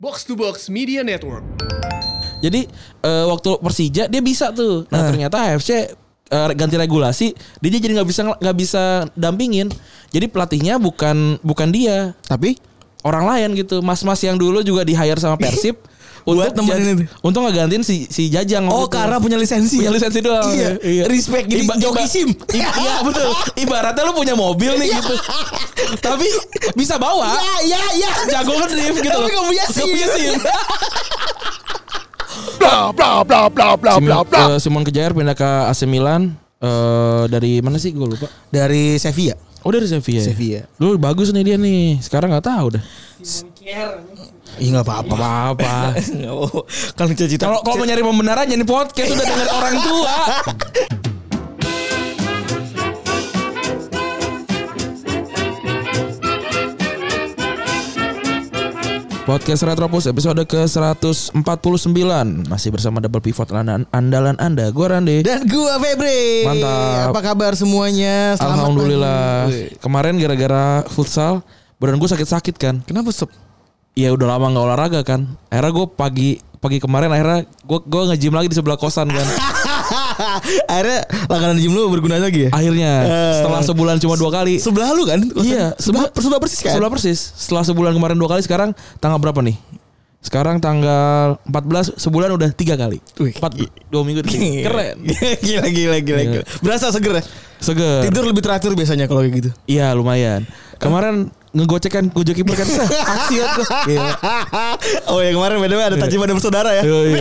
Box to Box Media Network. Jadi eh, waktu Persija dia bisa tuh. Nah, ternyata AFC eh, ganti regulasi, dia jadi nggak bisa nggak bisa dampingin. Jadi pelatihnya bukan bukan dia, Tapi orang lain gitu. Mas-mas yang dulu juga di hire sama Persib Buat nemenin itu. untuk ngegantiin si si Jajang. oh itu. karena punya lisensi. punya ya? lisensi doang. Iya. Respect gitu. Iba- Joki iba- SIM. i- Iya betul. Ibaratnya lu punya mobil nih gitu. Tapi bisa bawa. Ya, ya, ya. Jago ngedrift gitu Tapi loh. nggak punya SIM. Nggak punya SIM. blah blah blah blah blah Simon, blah blah. eh, Simon Kejair pindah ke AC Milan eh dari mana sih gue lupa. Dari Sevilla. Oh dari Sevilla. ya? Sevilla. Lu bagus nih dia nih. Sekarang nggak tahu dah. Iya nggak apa-apa. Apa-apa. Kalau cita-cita. Kalau kalau mau nyari pembenaran jadi podcast udah dengar orang tua. Podcast Retropus episode ke-149 Masih bersama Double Pivot andalan, andalan Anda Gue Rande Dan gua Febri. Mantap. Apa kabar semuanya? Selamat Alhamdulillah pagi. Kemarin gara-gara futsal Badan gue sakit-sakit kan Kenapa stop? Ya udah lama nggak olahraga kan Akhirnya gue pagi Pagi kemarin akhirnya gue gue nge-gym lagi di sebelah kosan kan Akhirnya langganan gym lu berguna lagi ya? Akhirnya Eh. setelah sebulan cuma dua kali Sebelah lu kan? Iya, sebelah, sebelah persis kan? Sebelah persis. Setelah sebulan kemarin dua kali, sekarang tanggal berapa nih? Sekarang tanggal 14 sebulan udah tiga kali. Empat dua minggu tiga. Keren. gila gila gila, Iya. gila. Berasa seger ya? Seger. Tidur lebih teratur biasanya kalau kayak gitu. Iya lumayan. Kemarin ngegocekan kujo kiper kan aksi aku. Gila. oh ya kemarin beda ada Tajimada bersaudara ya. Yoi.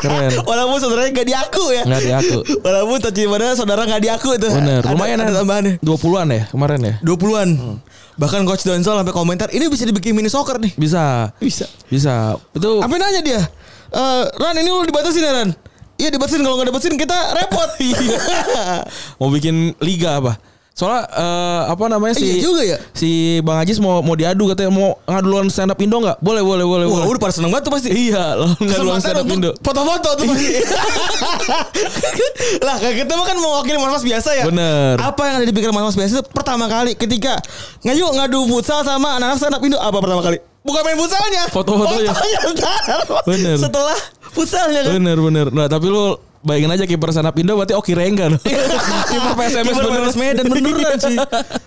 Keren. Walaupun saudaranya gak diaku ya. Nggak diaku. Walaupun Tajimada saudara gak diaku itu. Bener. Ada- Lumayan ada ya. tambahannya. 20-an ya kemarin ya. 20-an. Bahkan coach Donsol sampai komentar ini bisa dibikin mini soccer nih. Bisa. Bisa. Bisa. Itu Apa nanya dia? Eh, Ran ini lu dibatasin ya Ran? Iya dibatasin kalau nggak dibatasin kita repot. Iya. mau bikin liga apa? Soalnya eh, apa namanya si Iya juga ya. si Bang Ajis mau mau diadu katanya mau ngaduan stand up Indo nggak? Boleh boleh boleh. Wah, boleh. udah pada seneng banget tuh pasti. Iya, lo ngaduan Kesempatan stand up Indo. foto-foto tuh pasti. lah kayak kita mah kan mewakili mas-mas biasa ya. Bener. Apa yang ada di pikiran mas-mas biasa itu pertama kali ketika ngayu ngadu futsal sama anak-anak stand up Indo apa pertama kali? Bukan main futsalnya. Foto-fotonya. Fotonya ntar. Bener. Setelah futsalnya kan. Bener bener. Nah tapi lu bayangin aja kiper stand up Indo berarti Oki Rengga. no? kiper PSMS bener. Medan beneran sih.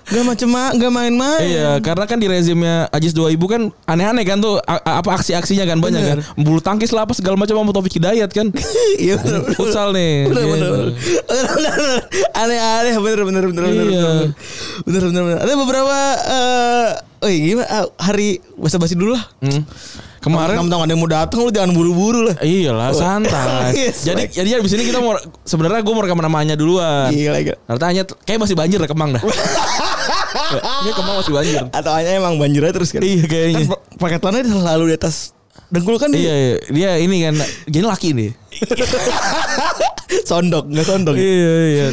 Gak macem gak main-main. Iya, karena kan di rezimnya Ajis 2000 kan aneh-aneh kan tuh apa aksi-aksinya kan banyak Bener. kan. Bulu tangkis lah apa segala macam sama Taufik Hidayat kan. Iya bener. Futsal nih. Bener bener bener. Aneh-aneh bener bener bener bener Iya. bener bener bener. Ada beberapa eh oh iya gimana ah, hari basa-basi dulu lah. Hmm. Kemarin Kamu ada yang mau datang lu jangan buru-buru lah. Iyalah santai. Yes, jadi jadi di sini kita mau sebenarnya gue mau rekam namanya duluan. Gila gila. Tanya kayak masih banjir ya Kemang dah. Ini Kemang masih banjir. Atau hanya emang banjirnya terus kan. Iya kayaknya. Kan pa- paketannya selalu di atas dengkul kan Iya, dia. iya, dia ini kan jadi laki nih. sondok, enggak sondok. iya, iya.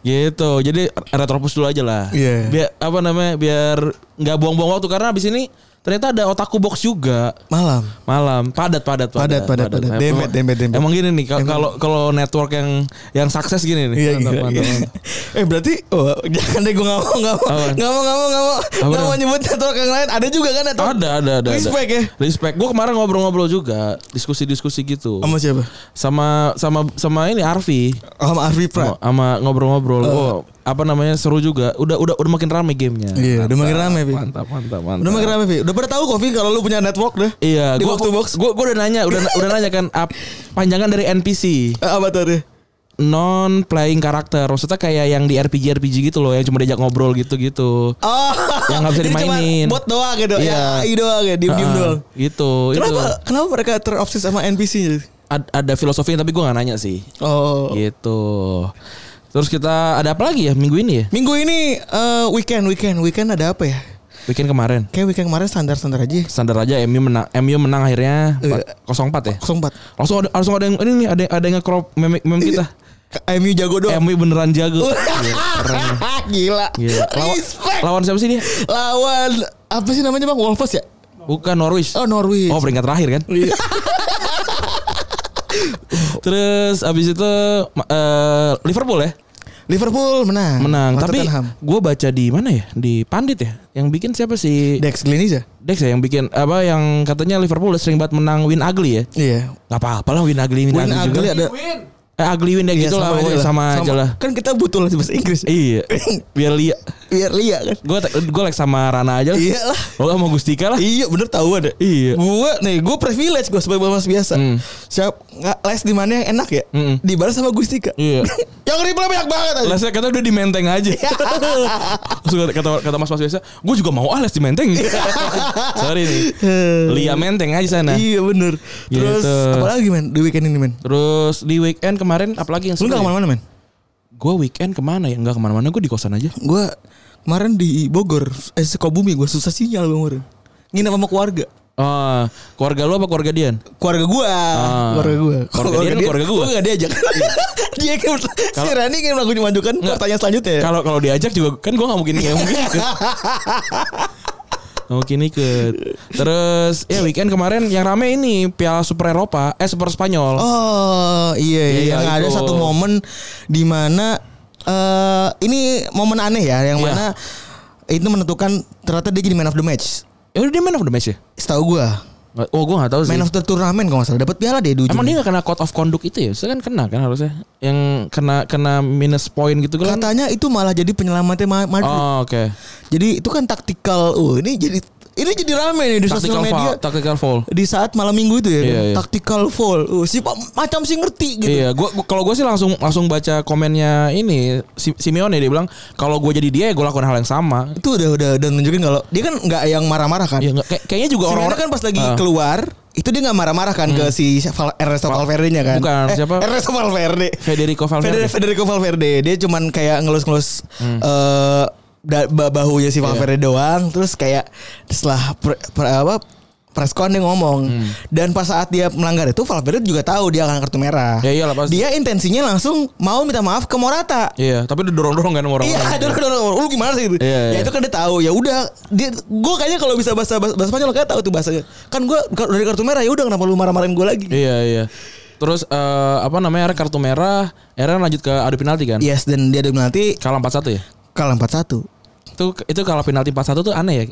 Gitu. Jadi retropus dulu aja lah. Iya. Biar apa namanya? Biar nggak buang-buang waktu karena abis ini ternyata ada otaku box juga. Malam. Malam padat padat Padat, padat, padat. Emang- Demet, demet, demet. Emang gini nih kal- kalau kalau network yang yang sukses gini nih. Iya, Mantap, gila, mantap, gila. mantap. Eh berarti oh, jangan deh gue nggak mau nggak mau nggak mau nggak mau nggak mau nggak mau nyebut network yang lain ada juga kan network Ada, ada, ada. Respect ada. ya? Respect. Gue kemarin ngobrol-ngobrol juga, diskusi-diskusi gitu. sama siapa? Sama sama sama ini Arfi. Oh, sama Arfi Pra. Sama ngobrol-ngobrol. Oh, apa namanya seru juga. Udah udah udah makin rame gamenya. Iya, udah makin rame, Pi. Mantap, mantap, mantap. Udah makin rame, Vi. Udah pada tahu kok, Vi, kalau lu punya network deh. Iya, Di gua, box to box. Gua, gua udah nanya, udah udah nanya kan ap, panjangan dari NPC, Eh, apa deh? non playing karakter. Maksudnya kayak yang di RPG RPG gitu loh, yang cuma diajak ngobrol gitu-gitu. Oh, Yang nggak bisa dimainin. Bot doang gitu. Iya. Ya, doang ya, diem-diem Ah, doang. Gitu, Kenapa? itu. Kenapa mereka terobses sama NPC? Ad- ada filosofinya tapi gua nggak nanya sih. Oh. Gitu. Terus kita ada apa lagi ya minggu ini ya? Minggu ini eh, weekend, weekend, weekend ada apa ya? Weekend kemarin. Kayak weekend kemarin standar-standar aja. Standar aja MU menang MU menang akhirnya Iya. 0-4 ya. 04. Langsung ada langsung ada yang ini nih ada ada yang nge-crop meme, meme kita. MU jago doang. MU beneran jago. Iya, keren. Gila. Gila. Lawan, lawan siapa sih dia? Lawan apa sih namanya Bang? Wolves ya? Bukan Norwich. Oh, Norwich. Oh peringkat terakhir kan? Terus abis itu eh, Liverpool ya? Liverpool menang. menang. Tapi gue baca di mana ya? Di Pandit ya. Yang bikin siapa sih? Dex Gleniza. Dex ya yang bikin apa yang katanya Liverpool sering banget menang win ugly ya. Iya. Gak apa-apa lah win ugly win, Win ugly, ugly juga. ada. Eh ugly win ya Iya, gitu lah pokoknya sama, aja lah. Kan kita butuh lah bahasa Inggris. Iya. Biar lihat. Biar lihat kan. Gue gue like sama Rana aja lah. Iya lah. Lo sama Gustika lah. Iya bener tahu ada. Iya. Gue nih gue privilege gue sebagai mas biasa. Hmm. Siap nggak les di mana yang enak ya? Mm-mm. Dibalas sama Gustika. Iya. yang reply banyak banget aja. Lesnya kata udah di menteng aja. Kata, kata, kata mas mas biasa, gue juga mau ah les di menteng. Sorry nih. Lia menteng aja sana. Iya bener. Terus Gitu. apa lagi men di weekend ini men? Terus di weekend kemarin apalagi yang Lu nggak ke mana-mana men? Gue weekend ke mana ya? Enggak ke mana-mana, gue di kosan aja. Gue kemarin di Bogor, eh Sukabumi gue susah sinyal gue kemarin. Nginep sama keluarga. Oh, keluarga lu apa keluarga Dian? Keluarga gua, keluarga gua. Keluarga dia kan keluarga gua. Gua gak diajak. dia kan si Rani kan aku dimajukan pertanyaan selanjutnya ya. Kalau kalau diajak juga kan gue nggak mungkin nggak mungkin ikut. Nggak mungkin ikut. Terus ya weekend kemarin yang rame ini Piala Super Eropa, eh Super Spanyol. Oh iya iya, Iya, yang ada satu momen di mana eh ini momen aneh ya yang Iya. mana itu menentukan ternyata dia jadi man of the match. Ya udah dia man of the match ya? Setahu gua, Oh gue gak tahu sih. man of the turnamen kalau nggak salah dapat piala di ujung. Emang dia gak kena code of conduct itu ya? Saya kan kena kan harusnya. Yang kena kena minus point gitu kan. Katanya itu malah jadi penyelamatnya Ma- Madrid. Oh oke. Jadi itu kan taktikal. Oh ini jadi ini jadi rame nih di sosial media. foul, tactical foul. Di saat malam minggu itu ya, Iya, iya. tactical fall. Oh, si macam sih ngerti gitu. Iya, gua, gua- kalau gue sih langsung langsung baca komennya ini Si- Simeone dia bilang kalau gue jadi dia gue lakukan hal yang sama. Itu udah udah udah nunjukin kalau dia kan nggak yang marah-marah kan. Iya, kayak- kayaknya juga orang-orang kan pas lagi Ah. keluar itu dia nggak marah-marah kan ke si Val- Ernesto Valverde-nya kan. Bukan, eh, siapa? Ernesto Valverde. Federico Valverde. Hmm. Federico, Valverde. Dia cuman kayak ngelus-ngelus da- ba- bahunya Iya. si Valverde doang terus kayak setelah pre- pre- apa press con dia ngomong Hmm. dan pas saat dia melanggar itu Valverde juga tahu dia akan kartu merah. Ya iyalah, pasti. Dia intensinya langsung mau minta maaf ke Morata. Iya, tapi udah dorong-dorong kan orang-orang. Iya, dorong dorong. Lu gimana sih itu? Iya, iya. Ya itu kan dia tahu. Ya udah, dia gue kayaknya kalau bisa bahasa bahasa Spanyol kayak tahu tuh bahasanya. Kan gue dari kartu merah ya udah kenapa lu marah-marahin gue lagi? Iya, iya. Terus eh, apa namanya kartu merah, era lanjut ke adu penalti kan? Yes, dan dia ada penalti Kalah 4-1 ya? Kalah 4-1. Itu itu kalau penalti 4-1 tuh aneh ya.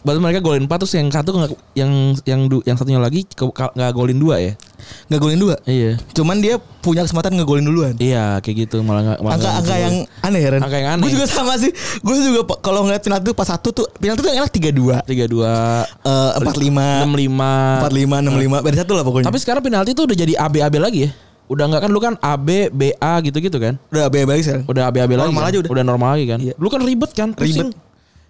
Berarti mereka golin 4 terus yang satu nggak- yang yang yang satunya lagi nggak golin 2 ya? Nggak golin dua. Iya. Cuman dia punya kesempatan ngegolin duluan. Iya, kayak gitu malah nggak Angka-angka gol. yang aneh ya Ren Angka yang aneh. Gue juga sama sih Gue juga kalau ngeliat penalti pas satu tuh Penalti tuh yang enak 3-2 3-2 Eh, 4-5 65 4-5 6-5 Beda satu lah pokoknya Tapi sekarang penalti tuh udah jadi AB-AB lagi ya? Udah nggak kan lu kan AB, BA gitu-gitu kan? Udah bebas sekarang Udah AB-AB lagi. Normal kan? aja udah. normal lagi kan? Iya. Lu kan ribet kan? Pusing. Ribet.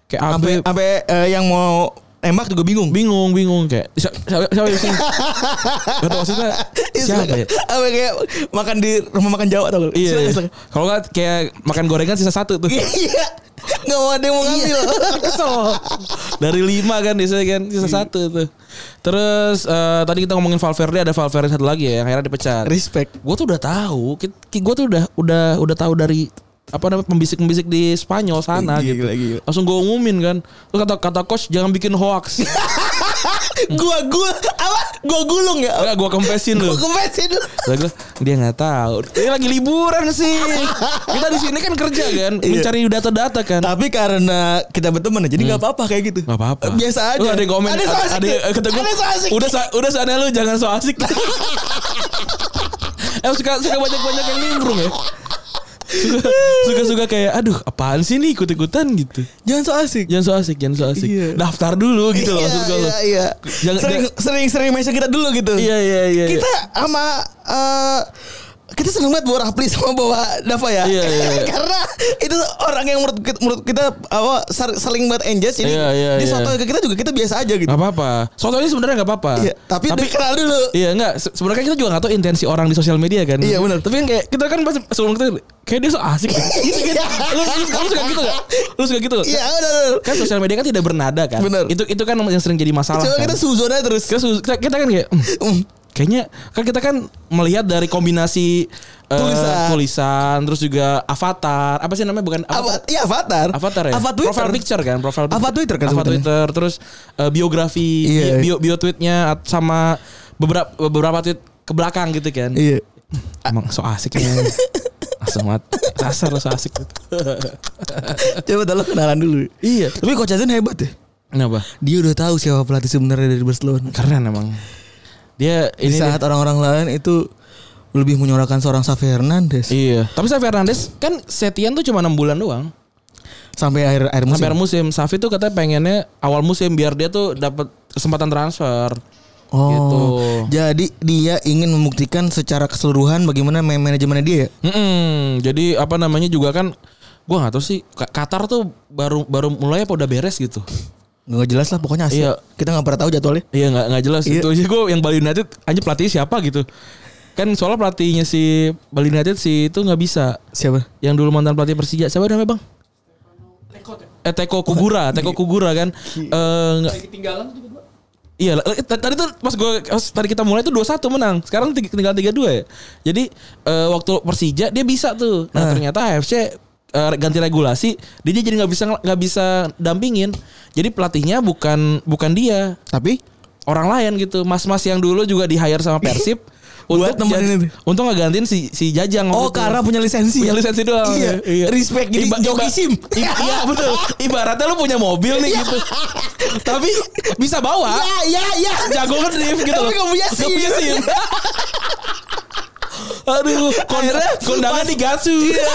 Kayak AB Sampai sampai eh, yang mau nembak juga bingung bingung, bingung kayak siapa siapa siapa sini? Gak tau maksudnya siapa ya? Apa kayak makan di rumah makan Jawa tau gak? Iya. Iya. Kalau nggak kayak makan gorengan sisa satu tuh. Iya. Gak mau ada yang mau ngambil. Kesel. Dari lima kan biasanya kan sisa satu tuh. Terus eh, tadi kita ngomongin Valverde ada Valverde satu lagi ya yang akhirnya dipecat. Respect. Gue tuh udah tahu, gue tuh udah udah udah tahu dari apa namanya pembisik-pembisik di Spanyol sana Gila, gitu. gila. Langsung gue umumin kan. Terus kata kata coach jangan bikin hoax. Gua gua apa? Gua gulung ya. Enggak gue kempesin lu. Gua kemesin lu. Terus gua, dia nggak tahu. Dia lagi liburan sih. Kita di sini kan kerja kan, Iya. mencari data-data kan. Tapi karena kita berteman jadi nggak apa-apa kayak gitu. Gak apa-apa. Biasa aja. Lu ada yang komen. Ada so asik. ada, kata gua, Ada so asik. Udah udah sana lu jangan so asik. eh suka suka banyak-banyak yang nimbrung ya. Suka suka suka kayak aduh apaan sih nih ikut-ikutan gitu. Jangan so asik. Jangan so asik, jangan so asik. Iya. Daftar dulu gitu loh Iya, maksud gue. Iya, iya. Jangan sering, sering sering mention kita dulu gitu. Iya iya iya. Kita sama eh kita seneng banget bawa Rapli sama bawa Dava ya. Iya, iya, iya. Karena itu orang yang menurut kita, menurut kita apa saling banget engage jadi Iya, iya, di iya. soto ke kita juga kita biasa aja gitu. Gak apa-apa. Soalnya sebenarnya gak apa-apa. Iya, tapi, tapi kenal dulu. Iya enggak Se- sebenarnya kita juga gak tahu intensi orang di sosial media kan. Iya, benar. Tapi kan kayak kita kan pas sebelum kita kayak dia so asik. gitu kan. Lu, lu, lu suka gitu gak? Lu suka gitu gak? Iya, udah, udah. Kan sosial media kan tidak bernada kan. Benar. Itu itu kan yang sering jadi masalah. Coba kan. kita suzon aja terus. kita, kita, kita kan kayak "Hmm, Hmm. kayaknya kan kita kan melihat dari kombinasi eh, Tulisan. tulisan terus juga avatar apa sih namanya bukan Apa? Iya avatar. Avatar ya? Avatar Twitter. Profile picture kan, profile Avatar Twitter kan Avatar. Twitter, terus eh, biografi, Iya. bio, bio tweetnya sama beberapa beberapa tweet ke belakang gitu kan. Iya. Emang so asik ya. Langsung mat. Kasar langsung asik gitu. Coba tolong kenalan dulu. Iya. Tapi Coach Azan hebat ya. Kenapa? Dia udah tahu siapa pelatih sebenarnya dari Barcelona. Keren emang. Dia Di ini saat orang-orang lain itu lebih menyorakan seorang Xavi Hernandez Iya. Tapi Xavi Hernandez kan Setian tuh cuma 6 bulan doang. sampai akhir akhir musim. Sampai akhir musim. Xavi tuh katanya pengennya awal musim biar dia tuh dapat kesempatan transfer. Oh, Gitu. jadi dia ingin membuktikan secara keseluruhan bagaimana manajemennya dia. ya? Mm-mm. Jadi apa namanya juga kan gua nggak tahu sih Qatar tuh baru baru mulai apa udah beres gitu. Nggak jelas lah pokoknya hasil. Iya. Kita nggak pernah tahu jadwalnya. Iya nggak nggak jelas Iya. itu aja gue yang Bali United aja pelatih siapa gitu. Kan soalnya pelatihnya si Bali United si itu nggak bisa. Siapa? Yang dulu mantan pelatih Persija siapa namanya bang? Eh Teko Kugura, Teko Kugura kan. Eh nggak- Ketinggalan tuh. Iya, tadi tuh pas gue tadi kita mulai tuh 2-1 menang. Sekarang tiga- tinggal 3-2 ya. Jadi eh, waktu Persija dia bisa tuh. Nah, ternyata AFC eh, ganti regulasi, dia jadi nggak bisa nggak bisa dampingin. Jadi pelatihnya bukan bukan dia, Tapi orang lain gitu. Mas-mas yang dulu juga di hire sama Persib Buat untuk nemenin itu. untuk ngegantiin si si Jajang. Oh, itu. karena punya lisensi. punya ya? lisensi doang. Iya. Respect. Jadi joki SIM. i- iya betul. Ibaratnya lu punya mobil nih gitu. Tapi bisa bawa. Iya, iya, iya. Jago ngedrift gitu Tapi loh. nggak punya SIM. Nggak punya SIM. Aduh, Akhirnya kondangan digasu. Iya,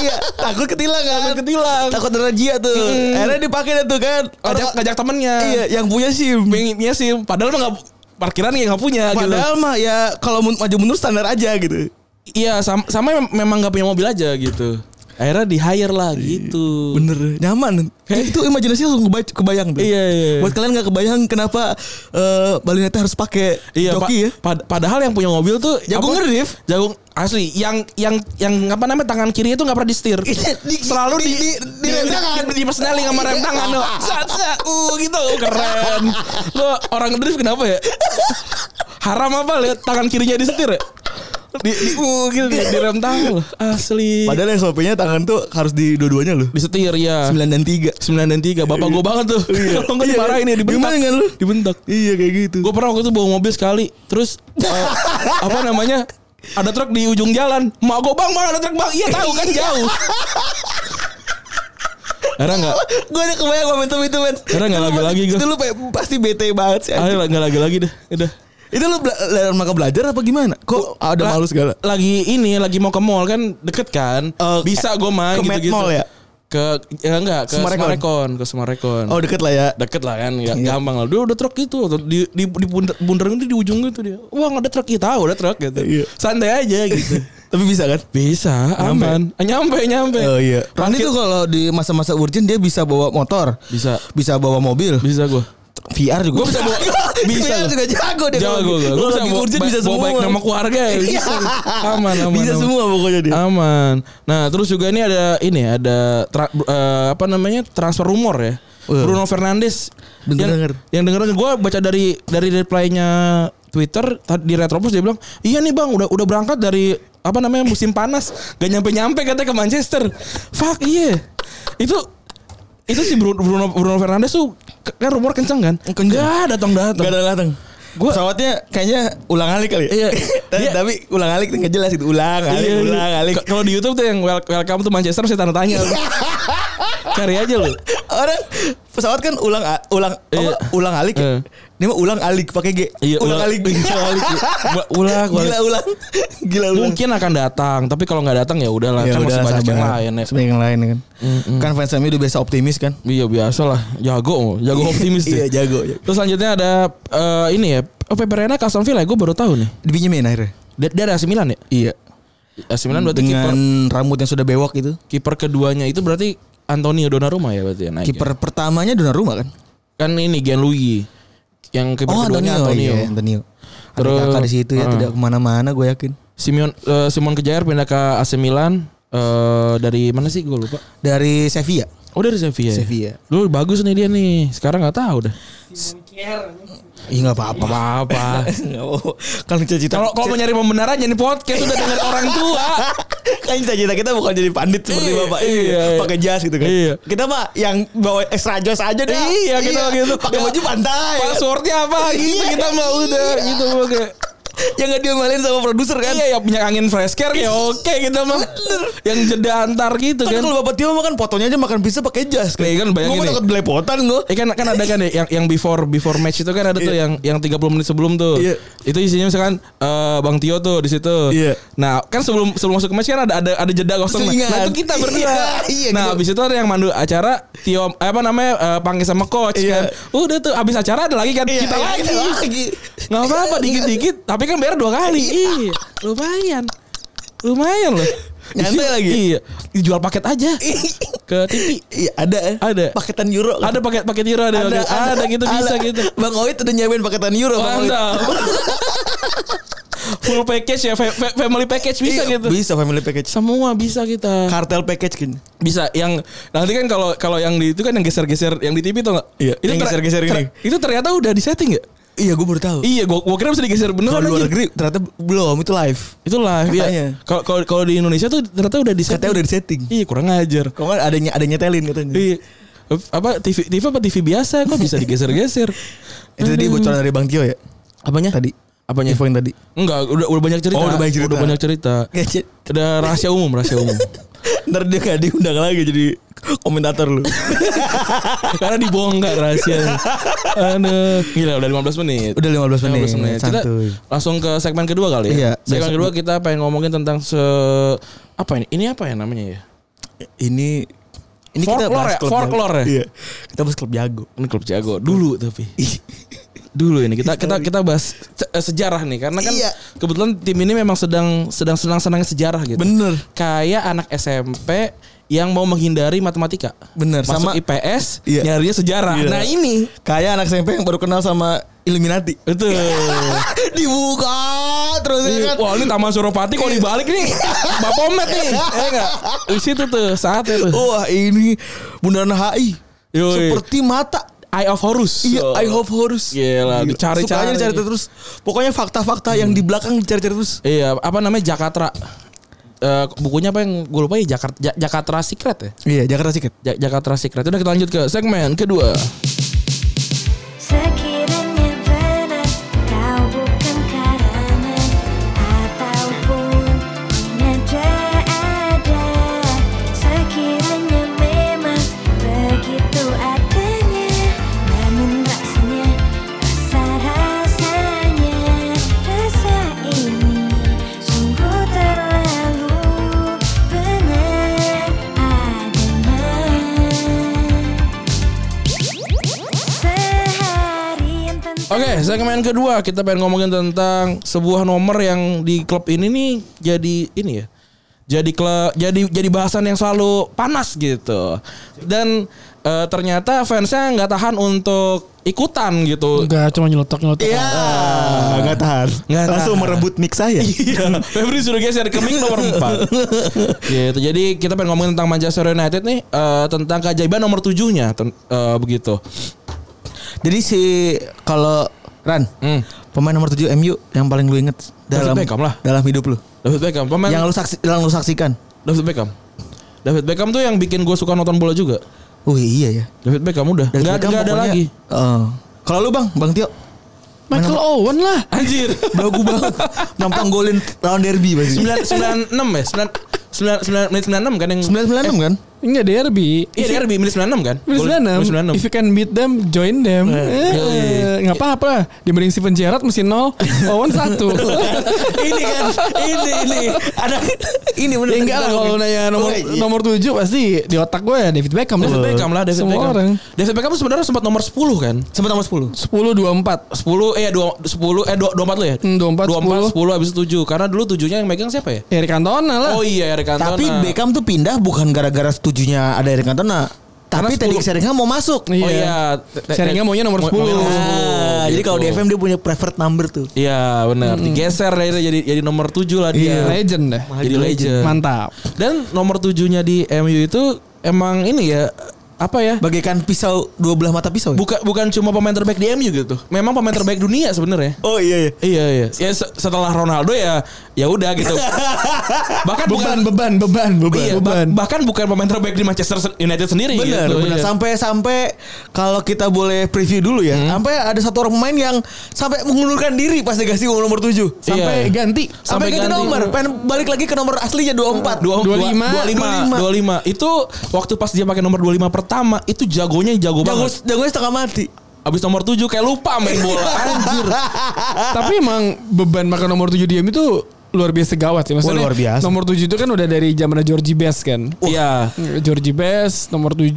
iya. Takut ketilang kan? Takut ketilang. Takut razia tuh. Akhirnya dipakai tuh kan. Ngajak ngajak temennya. Iya, yang punya SIM. Pengennya sih padahal mah nggak parkiran ya nggak punya gitu. Padahal mah ya kalau maju mundur standar aja gitu. Iya sama, sama mem- memang nggak punya mobil aja gitu. Akhirnya di hire lah gitu. Bener, nyaman. itu imajinasi langsung kebay- kebayang tuh. Iya, iya. Buat kalian nggak kebayang kenapa eh Bali United harus pakai Iya, joki pa- ya? pad- padahal yang punya mobil tuh Jago apa- ngedrift. Jago asli. Yang yang yang apa namanya tangan kiri itu nggak pernah di setir. Iya, di- Selalu di di- di di- di rem tangan. Di, di persneling sama rem tangan loh. Sat, sat, uh gitu keren. Lo orang ngedrift kenapa ya? Haram apa lihat tangan kirinya di setir ya? Di, di uh gitu di, di rem tangan loh. Asli. Padahal SOP-nya tangan tuh harus di dua-duanya loh. di setir ya. 9 dan 3. 9 dan 3 Bapak gue banget tuh Iya. Kalau nggak Iya. dimarahin ya dibentak Gimana kan lu? Dibentak Iya kayak gitu. Gue pernah waktu itu bawa mobil sekali Terus eh, Apa namanya Ada truk di ujung jalan Mak gue bang bang ada truk bang Iya tahu kan jauh Akhirnya nggak gue udah kebayang momentum itu men. Karena nggak Itu lu lagi-lagi gua. Itu lu pasti bete banget sih. Akhirnya nggak lagi-lagi deh Udah Itu lu bela- dalam rangka belajar apa gimana? Kok ada malu segala? Lagi ini Lagi mau ke mall kan Deket kan Oh, Bisa gue main ke gitu-gitu Mall ya? Ke Ya enggak Ke Semarekon. Semarekon Ke Semarekon Oh deket lah ya. deket lah kan ya, Iya. gampang lah dia udah truk gitu di di di bundaran itu di ujung itu dia wah ada truk kita tahu ada truk gitu Iya. santai aja gitu Tapi bisa kan? bisa aman Ah, nyampe nyampe Oh iya. Parkir- tuh kalau di masa-masa urgent dia bisa bawa motor, bisa bisa bawa mobil, bisa gue VR juga. Bisa bawa- bisa VR juga jago deh. jago gue gue bisa lagi bawa, urgent bisa semua. baik nama keluarga ya Iya. bisa aman aman Bisa aman. semua pokoknya dia. aman nah terus juga ini ada ini ada tra- eh, apa namanya transfer rumor ya. Bruno Fernandes Denger- yang, denger. yang denger gue baca dari dari reply-nya Twitter di Retropus dia bilang iya nih bang udah udah berangkat dari apa namanya musim panas gak nyampe nyampe katanya ke Manchester fuck iya itu itu si Bruno Bruno, Bruno Fernandes tuh kan rumor kenceng kan Kenceng. enggak datang datang Gak ada datang. Gua- pesawatnya kayaknya ulang alik kali ya. Iya. tapi, Dia- tapi ulang alik nggak jelas itu ulang alik Iya, iya. ulang alik. Kalau di YouTube tuh yang wel- welcome to Manchester saya tanda tanya. Cari aja lu. Orang pesawat kan ulang ulang apa? Iya. Ulang alik. Ya? Iya. Ini mah ulang alik pakai G. Iya, ulang, ulang- alik. ulang alik. Ulang- ulang- Gila ulang. Gila ulang. Mungkin akan datang, tapi kalau nggak datang ya udahlah Ya kan masih udah, banyak yang lain ya. Yang lain kan. Kan fans MU udah biasa optimis kan. Iya biasa lah, jago, jago optimis Iya dia. jago. jago. Terus selanjutnya ada eh, ini ya, oh Pepe Reina ke Aston Villa, gue baru tahu nih. Dipinjemin akhirnya. Dia, ada AC Milan ya? Iya. AC Milan berarti kiper Dengan rambut yang sudah bewok itu. kiper keduanya itu berarti Antonio Donnarumma ya berarti ya naik. ya? Kiper pertamanya Donnarumma kan? kan ini Gianluigi yang kiper Oh keduanya Antonio, Antonio. iya, Antonio. Ada Terus- kakak di situ ya, Ah. tidak ke mana-mana gue yakin. Simon eh, Simon Kejair pindah ke AC Milan eh dari mana sih gue lupa. Dari Sevilla. Oh dari Sevilla. ya? Sevilla. Lu bagus nih dia nih. Sekarang nggak tahu dah. Iya nggak apa-apa. Apa-apa. kan cita-cita Kalau kalau mau nyari pembenaran jadi podcast udah denger orang tua. kan cita-cita kita bukan jadi pandit seperti Iya, bapak iya, iya. pakai jas gitu kan. Iya. Kita mah yang bawa extra jas aja deh. Iya, kita gitu. Pakai baju pantai. Passwordnya apa gitu Iya, kita mah udah iya. gitu pakai. Yang gak diomelin sama produser kan. Iya ya punya angin fresh care ya oke gitu mah. Yang jeda antar gitu Kan kan. kalau Bapak Tio makan fotonya aja makan pizza pakai jas kan. Iya kan, bayangin nih. takut belepotan gua. Eh kan kan ada kan ya yang yang before before match itu kan ada tuh yang yang 30 menit sebelum tuh. Iya. Itu isinya misalkan eh, Bang Tio tuh di situ. Iya. Nah, kan sebelum sebelum masuk ke match kan ada ada ada jeda kosong. Nah, itu kita berdua. Iya, iya, nah, gitu. habis itu ada yang mandu acara Tio eh, apa namanya eh, panggil sama coach Iya. kan. Udah tuh habis acara ada lagi kan Iya, kita iya, lagi. kita lagi. Nggak apa-apa dikit-dikit tapi kan bayar dua kali. Iya. Lumayan. Lumayan loh. Nyantai lagi. Iya. Dijual paket aja ke TV. Iya ada. Ada. Paketan euro. Ada paket paket euro ada, ada, ada, gitu bisa ada. gitu. Bang Oit udah nyiapin paketan euro Bang. Mantap. Full package ya, fa- fa- family package bisa Iya, gitu. Bisa family package. Semua bisa kita. Kartel package kan. Bisa yang nanti kan kalau kalau yang di itu kan yang geser-geser yang di TV tuh enggak? Iya, Itu yang geser-geser gini. Itu ternyata udah di setting ya? Iya gue baru tahu. Iya, gua, gua kira bisa digeser Kalau beneran luar negeri ternyata belum itu live. Itu live ya. Katanya. Kalau kalau kalau di Indonesia tuh ternyata udah di setting. Katanya udah di setting. Iya, kurang ajar. Kok nggak adanya ada nyetelin katanya. Iya. Apa TV TV apa TV biasa kok bisa digeser-geser? Itu tadi bocoran dari Bang Tio ya. Apanya? Tadi. Apanya? Info yang tadi. Enggak, udah udah banyak cerita. Oh, udah banyak cerita. Udah banyak cerita. Udah rahasia umum, rahasia umum. ntar dia gak diundang lagi jadi komentator lu. Karena dibongkar rahasia. Aduh, gila udah 15 menit. Udah 15 menit. 15 menit. Kita Santuy. langsung ke segmen kedua kali ya. Iya, Segmen kedua kita pengen ngomongin tentang se apa ini? Ini apa ya namanya ya? Ini ini kita Folklore bahas ya? klub Folklore ya? Iya. Kita bahas klub jago. Ini klub jago dulu tapi. Dulu ini kita kita kita bahas eh, sejarah nih karena kan Iya. kebetulan tim ini memang sedang sedang senang senangnya sejarah gitu. Bener. Kayak anak SMP yang mau menghindari matematika. Bener, Masuk sama- IPS Iya. nyarinya sejarah. Iya. Nah ini Kayak anak SMP yang baru kenal sama Illuminati. betul. Dibuka terus ya Iya, kan. Wah ini Taman Suropati kalau dibalik nih Bapomet nih Ya enggak Di situ tuh saatnya tuh Wah ini Bundaran HI. Yoi. Seperti mata. Eye of Horus Iya, I hope Horus. Gila, dicari-cari. Sukanya dicari terus. Pokoknya fakta-fakta yang di belakang dicari-cari terus. Iya apa namanya Jakarta Eh, bukunya apa yang gue lupa ya Jakarta Ja- Jakarta Secret ya Iya, Jakarta Secret. Ja- Jakarta Secret Udah kita lanjut ke segmen kedua Oke segmen kedua Kita pengen ngomongin tentang Sebuah nomor yang di klub ini nih Jadi ini ya jadi klub jadi jadi bahasan yang selalu panas gitu dan eh, ternyata fansnya nggak tahan untuk ikutan gitu Enggak cuma nyelotok nyelotok. Iya, nggak tahan. Nggak Langsung tahan. merebut mic saya. Iya, Febri sudah geser ke mic nomor 4 Gitu, jadi kita pengen ngomongin tentang Manchester United nih eh, Tentang keajaiban nomor tujuhnya eh, Begitu Jadi si kalau Ran, Hmm. pemain nomor 7 MU yang paling lu inget dalam Beckham lah. dalam hidup lu. David Beckham pemain Yang lu saksi yang lu saksikan. David Beckham David Beckham tuh yang bikin gue suka nonton bola juga Oh iya ya. David Beckham udah David Beckham nggak ada pokoknya- lagi Oh. Kalau lu Bang, Bang Tio, Michael Owen lah. Anjir bagus banget. Nampang golin lawan derby pasti. 9, 96 ya 9, 9, 9, menit 96 kan yang 996 kan? Enggak derby. Iya di RB menit 96 kan Minus Gol- menit 96. If you can beat them, join them. iya, Eh, nggak apa-apa. Dibanding Steven Gerrard mesti 0, Owen 1. ini kan, ini ini ada ini bener. Ya enggak lah kalau nanya nomor Oh, iya. nomor 7 pasti di otak gue ya David Beckham. David Beckham lah David Semua Beckham orang. David Beckham sebenarnya sempat nomor 10 kan Sempat nomor 10. 10 24. 10 eh 2 10 eh 2 24 lu ya? Hmm, 24, 24 10 habis itu 7. Karena dulu 7-nya yang megang siapa ya? Eric Cantona lah. Oh iya Eric Cantona. Tapi Beckham tuh pindah bukan gara-gara setujunya ada Eric Cantona. Tapi Teddy 10. Sheringham mau masuk. Oh iya. Sheringham maunya nomor 10. Maunya nomor 10. Ah, jadi kalau di gitu. FM dia punya preferred number tuh. Iya benar. Digeser dari jadi jadi nomor 7 lah dia. Legend deh. Jadi legend. Mantap. Dan nomor 7-nya di MU itu emang ini ya apa ya? Bagaikan pisau dua belah mata pisau. ya? Bukan bukan cuma pemain terbaik di MU gitu. Memang pemain terbaik dunia sebenarnya. Oh iya iya. Iya iya. Ya se- setelah Ronaldo ya ya udah gitu. Bahkan bukan Beban, beban, beban, beban, iya, beban. bah- bahkan bukan pemain terbaik di Manchester United sendiri Bener, gitu. bener. Iya. Sampai-sampai kalau kita boleh preview dulu ya, sampai ada satu orang pemain yang sampai mengundurkan diri pas dikasih nomor 7. Sampai Iya. ganti. Sampai, Sampai ganti, ganti. nomor, pengen balik lagi ke nomor aslinya 24. Dua, 25. 25, 25. Itu waktu pas dia pakai nomor 25 pertama itu jagonya jago, Jago, banget. jagonya setengah mati. Abis nomor 7 kayak lupa main bola. Anjir. Tapi emang beban makan nomor 7 di MU itu luar biasa gawat sih. Maksudnya Oh, luar biasa. nomor 7 itu kan udah dari zaman Georgie Best kan. Iya. Georgie Best nomor 7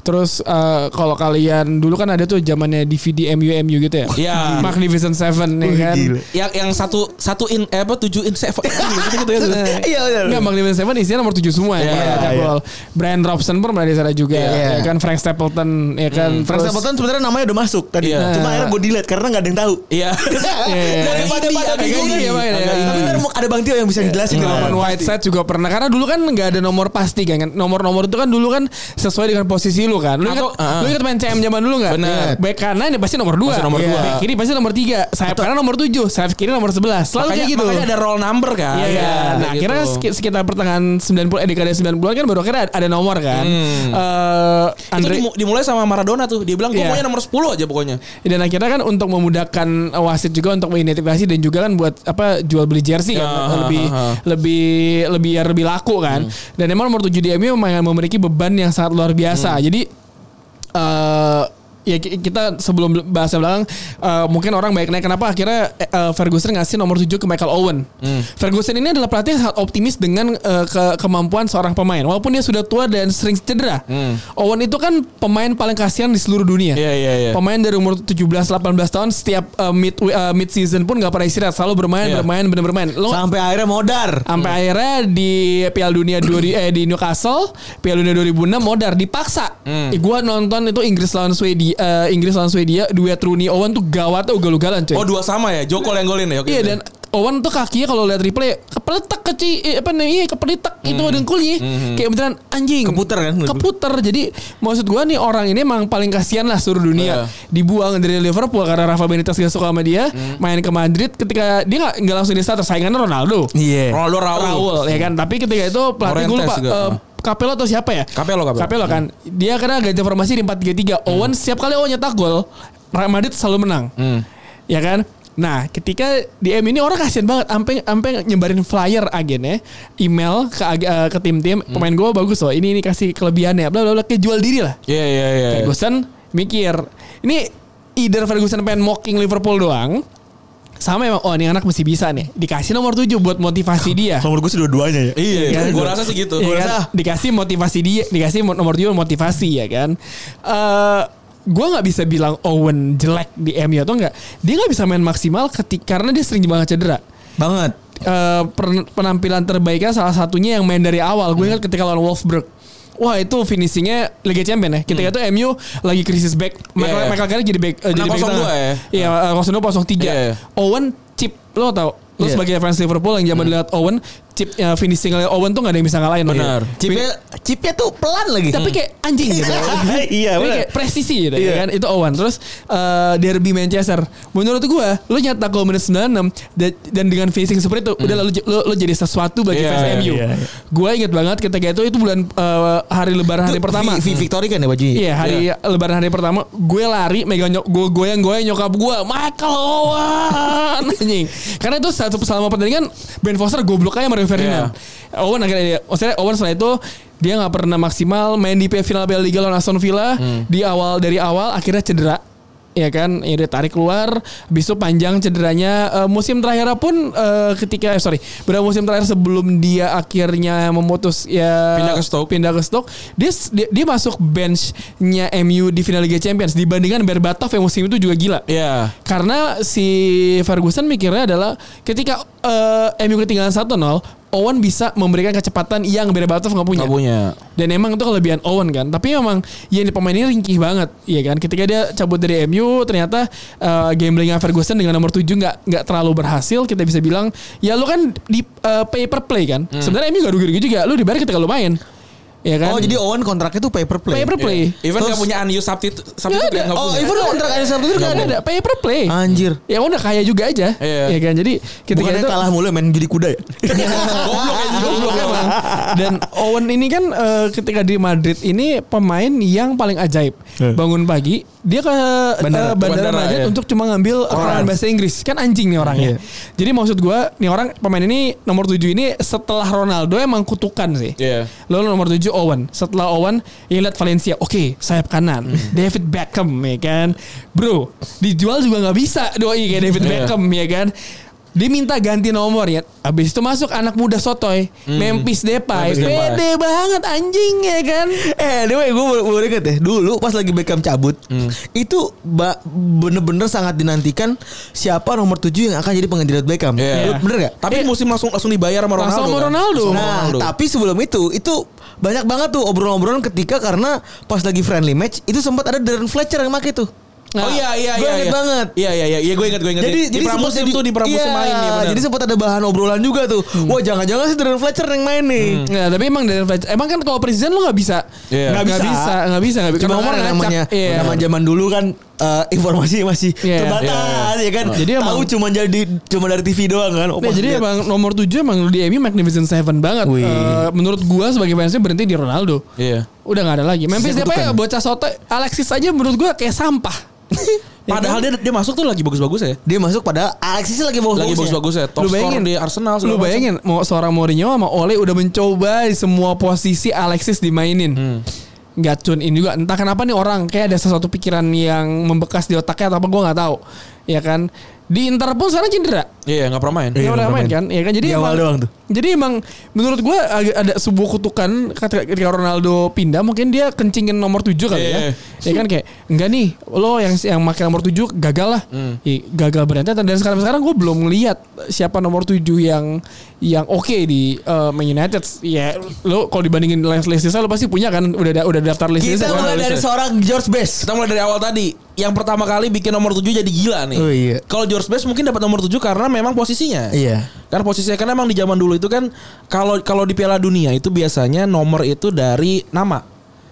terus eh, kalau kalian dulu kan ada tuh zamannya DVD MU MU gitu ya. Iya. Magnificent Seven ya kan. Yang yang satu satu in eh apa 7 in 7 gitu gitu ya. Iya benar. Enggak Magnificent Seven isinya nomor 7 semua ya. Iya, Kayak iya. Brian Robson pun pernah di sana juga Iya. ya kan Frank Stapleton ya kan. Frank Terus- Stapleton sebenarnya namanya udah masuk tadi. Iya. Cuma akhirnya gue delete karena nggak ada yang tahu. Iya. Iya. Daripada Agak pada indie, bingung ya, ya. Tapi ntar mau- ada Bang Tio yang bisa dijelasin. Norman Whiteside juga pernah karena dulu kan nggak ada nomor pasti kan nomor-nomor itu kan dulu kan sesuai dengan posisi lu kan lu Atau- ingat ah. lu ingat main CM zaman dulu nggak Bener. back kanan ya pasti nomor 2 Pasti nomor dua. back kiri pasti nomor 3 sayap kanan nomor 7 sayap kiri nomor 11 selalu makanya, kayak gitu makanya ada roll number kan. Iya, iya. Nah, gitu. akhirnya seki- sekitar pertengahan 90 eh dekade 90-an kan baru akhirnya ada nomor kan. Hmm. Eh, itu Andre dimu- dimulai sama Maradona tuh. Dia bilang gue Iya. maunya nomor 10 aja pokoknya. dan akhirnya kan untuk memudahkan uh, wasit juga untuk mengidentifikasi dan juga kan buat apa jual beli jersey kan Ya, lebih ha, ha. lebih lebih biar lebih laku kan. Dan emang nomor 7 di MU memang memiliki beban yang sangat luar biasa. Jadi eh ya ki- kita sebelum bahas yang belakang eh, mungkin orang baik naik kenapa akhirnya eh, Ferguson ngasih nomor 7 ke Michael Owen. Ferguson ini adalah pelatih yang sangat optimis dengan eh, ke- kemampuan seorang pemain walaupun dia sudah tua dan sering cedera. Owen itu kan pemain paling kasihan di seluruh dunia. Iya, iya, iya. Pemain dari umur 17 18 tahun setiap eh, mid eh, mid season pun nggak pernah istirahat, selalu bermain Iya. bermain bener bermain. Lo Sampai akhirnya modar. sampai akhirnya di Piala Dunia 2000 eh di Newcastle Piala Dunia 2006 modar dipaksa. Hmm. Eh, gua nonton itu Inggris lawan Swedia eh, Inggris lawan Swedia duet Rooney Owen tuh gawat tuh ugal-ugalan coy. Oh dua sama ya. Joko yang golin ya. Oke. Iya dan Owen tuh kakinya kalau lihat replay kepeletak kecil eh, apa nih iya kepeletak itu dengkulnya kayak beneran anjing Keputer kan? keputer jadi maksud gua nih orang ini emang paling kasihan lah seluruh dunia Iya. dibuang dari Liverpool karena Rafa Benitez gak suka sama dia main ke Madrid ketika dia nggak nggak langsung di starter saingannya Ronaldo Iya. Ronaldo Raul. Raul ya kan tapi ketika itu pelatih gue lupa juga. Capello atau siapa ya? Capello, Capello. kan. Dia karena ganti formasi di 4-3-3 Owen setiap kali Owen nyetak gol Real Madrid selalu menang. Hmm. ya kan? Nah, ketika di M ini orang kasihan banget, sampai sampai nyebarin flyer agennya, email ke ag- eh, ke tim-tim, Hmm. pemain gue bagus loh, ini ini kasih kelebihannya, bla bla bla, kayak jual diri lah. Iya iya iya. Ferguson mikir, ini either Ferguson pengen mocking Liverpool doang, sama emang oh ini anak mesti bisa nih, dikasih nomor 7 buat motivasi dia. Nomor gue sih dua-duanya ya. Iya, Iya, gue rasa sih gitu. Iya Gua kan? rasa dikasih motivasi dia, dikasih mo- nomor 7 motivasi ya kan. Eh gue nggak bisa bilang Owen jelek di MU atau enggak. Dia nggak bisa main maksimal ketika karena dia sering banget cedera. Banget. Eh, per- penampilan terbaiknya salah satunya yang main dari awal. Gue ingat ketika lawan Wolfsburg. Wah itu finishingnya Liga Champion ya. Ketika itu MU lagi krisis back. Michael, Hmm. Iya. Michael Carrick jadi back. eh, jadi back 0-2 tengah. ya? Iya eh, 0-2 0-3. Iya, iya. Owen chip lo tau. Lo Iya. sebagai fans Liverpool yang zaman lihat Owen chip eh, finishing Owen tuh gak ada yang bisa ngalahin. Benar. Chipnya, chipnya tuh pelan lagi. Tapi kayak anjing gitu. Iya, benar. kayak presisi gitu Iya. ya kan. Itu Owen. Terus eh, derby Manchester. Menurut gua lu nyetak gol menit 96 dan, dan dengan finishing seperti itu udah lalu lu, lu jadi sesuatu bagi Iya, fans iya, MU. iya, iya. Gua inget banget ketika itu itu bulan eh, hari lebaran hari pertama. Vi- Vi- Victory kan ya bajunya? Iya hari lebaran hari pertama gue lari megang nyok gue goyang goyang nyokap gue Michael Owen anjing karena itu satu selama pertandingan Ben Foster goblok aja sama Rio Ferdinand. Owen akhirnya dia maksudnya Owen setelah itu dia nggak pernah maksimal main di final Piala Liga lawan Aston Villa. Di awal dari awal akhirnya cedera ya kan ya dia tarik keluar habis itu panjang cederanya Eh, musim terakhir pun eh, ketika eh, sorry beberapa musim terakhir sebelum dia akhirnya memutus ya Pindah ke Stoke. pindah ke Stoke dia dia, dia masuk benchnya MU di final Liga Champions dibandingkan Berbatov yang musim itu juga gila Iya. karena si Ferguson mikirnya adalah ketika eh, MU ketinggalan 1-0 Owen bisa memberikan kecepatan yang Berbatov nggak punya. Nggak punya. Dan emang itu kelebihan Owen kan. Tapi memang yang di pemain ini ringkih banget, iya kan. Ketika dia cabut dari MU, ternyata uh, gamblingnya Ferguson dengan nomor 7 nggak nggak terlalu berhasil. Kita bisa bilang, ya lu kan di uh, pay per play kan. Sebenarnya MU gak rugi-rugi juga. Lu dibayar ketika lu main. Ya kan? Oh jadi Owen kontraknya tuh paper play. paper play. Even Terus- gak punya unused substitute, Nggak substitute ada. ya, nggak Oh, punya. even kontrak ada satu itu Nggak kan ada, paper play. Anjir. Ya udah kaya juga aja. Iya. Ya kan? Jadi ketika Bukannya itu kalah mulu main judi kuda ya? goblok aja goblok emang. Dan Owen ini kan eh, ketika di Madrid ini pemain yang paling ajaib. Bangun pagi dia ke Bandara. eh, bandara, Bandara, Madrid iya. untuk cuma ngambil koran bahasa Inggris. Kan anjing nih orangnya. Jadi maksud gua nih orang pemain ini nomor 7 ini setelah Ronaldo emang kutukan sih. Iya. Lalu nomor 7 Owen. Setelah Owen ya lihat Valencia. Oke, sayap kanan. David Beckham ya kan. Bro, dijual juga nggak bisa doi kayak David Iya. Beckham ya kan. Dia minta ganti nomor ya. Habis itu masuk anak muda sotoy, Memphis Depay. Memphis Depay. Pede banget anjing ya kan. Eh, anyway, gue baru inget ya. Dulu pas lagi Beckham cabut, itu ba- bener-bener sangat dinantikan siapa nomor 7 yang akan jadi pengganti David Beckham. Lu Bener gak? Tapi musim langsung langsung dibayar sama Ronaldo. Langsung sama kan? Ronaldo. Sama Nah, Ronaldo. tapi sebelum itu itu banyak banget tuh obrolan-obrolan ketika karena pas lagi friendly match itu sempat ada Darren Fletcher yang make tuh. Oh iya iya Gue iya. inget iya. banget. Iya iya iya, iya gue inget gue inget. Jadi di, jadi di pramusim sempat jadi- tuh di pramusim iya, main nih benar. Jadi sempat ada bahan obrolan juga tuh. Wah, jangan-jangan sih Darren Fletcher yang main nih. Nggak, tapi emang dari Fletcher- emang kan kalau presiden lu nggak bisa. Iya. Nggak Nggak bisa, bisa. nggak bisa, nggak bisa. Cuma kan namanya Iya. zaman zaman dulu kan eh, informasi masih Iya. terbatas ya kan. Jadi tahu cuma jadi cuma dari TV doang kan. Oh, Nah, jadi lihat. emang nomor 7 emang di MU Magnificent Seven banget. Wih. Eh, menurut gua sebagai fansnya berhenti di Ronaldo. Iya. Udah nggak ada lagi. Memphis Depay kutukan. bocah soto Alexis aja menurut gua kayak sampah. Ya Padahal kan? dia dia masuk tuh lagi bagus-bagus ya. dia masuk pada Alexis lagi bagus Lagi bagus-bagus ya. Top Lu score bayangin di Arsenal. Lu bayangin mau seorang Mourinho sama Ole udah mencoba di semua posisi Alexis dimainin. Hmm. Nggak tune in juga. Entah kenapa nih orang kayak ada sesuatu pikiran yang membekas di otaknya atau apa gua nggak tahu. Ya kan. Di Inter pun sekarang cedera. Iya nggak pernah main. Nggak pernah main kan? Ya kan jadi Di awal emang, doang tuh. Jadi emang menurut gue agak ada sebuah kutukan ketika Ronaldo pindah mungkin dia kencingin nomor 7 kali Iya. ya. Ya kan kayak enggak nih lo yang yang pakai nomor 7 gagal lah. Hmm. Ya, gagal berantakan dan sekarang sekarang gue belum ngelihat siapa nomor 7 yang yang oke di uh, Man United. Ya lo kalau dibandingin list listnya lo pasti punya kan udah ada udah daftar list Kita mulai dari seorang George Best. Kita mulai dari awal tadi. Yang pertama kali bikin nomor 7 jadi gila nih. Oh, iya. Kalau George Best mungkin dapat nomor 7 karena memang posisinya. Iya. Karena posisinya kan emang di zaman dulu itu kan kalau kalau di Piala Dunia itu biasanya nomor itu dari nama.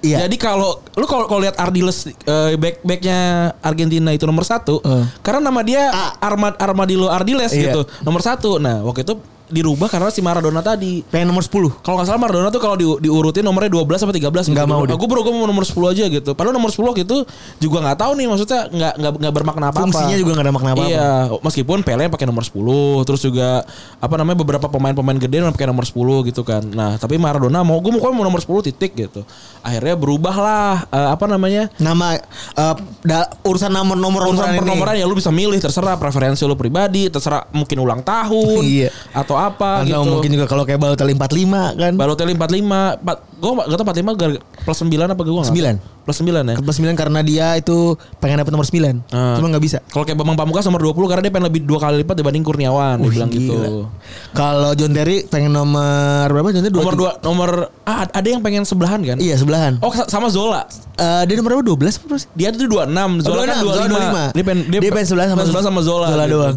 Iya. Jadi kalau lu kalau kalau lihat Ardiles eh, back backnya Argentina itu nomor satu, Eh. karena nama dia A. Armad Armadillo Ardiles Iya. gitu, nomor satu. Nah waktu itu dirubah karena si Maradona tadi. Pengen nomor 10. Kalau nggak salah Maradona tuh kalau di, diurutin nomornya 12 sampai 13 Nggak gitu. mau. Aku bro gue mau nomor 10 aja gitu. Padahal nomor 10 gitu juga nggak tahu nih maksudnya nggak nggak nggak bermakna apa-apa. Fungsinya juga nggak ada makna apa-apa. Iya, meskipun Pele pakai nomor 10, terus juga apa namanya beberapa pemain-pemain gede yang pakai nomor 10 gitu kan. Nah, tapi Maradona mau gue mau mau nomor 10 titik gitu. Akhirnya berubahlah eh, apa namanya? Nama eh, da- urusan nomor-nomor Urusan ini. pernomoran ya lu bisa milih terserah preferensi lu pribadi, terserah mungkin ulang tahun Iya. Atau apa Atau gitu. mungkin juga kalau kayak Balotelli 45 kan. Balotelli 45, empat, gue gak tau 45 gar- plus 9 apa gue gak Sembilan. Plus 9 ya. Plus 9 karena dia itu pengen dapet nomor 9. Ah. Cuma nggak bisa. Kalau kayak Bambang Pamungkas nomor 20 karena dia pengen lebih dua kali lipat dibanding Kurniawan, dia Wih, bilang gitu. gila. Kalau John Terry pengen nomor berapa? John Terry Nomor 2 nomor ah, ada yang pengen sebelahan kan? Iya sebelahan. Oh sa- sama Zola. Eh, dia nomor berapa? 12 apa sih? Dia tuh 26, Zola kan 26, 25. 25. Dia pengen Dia pengen sebelah sama- sebelah sama Zola. Zola gitu. doang.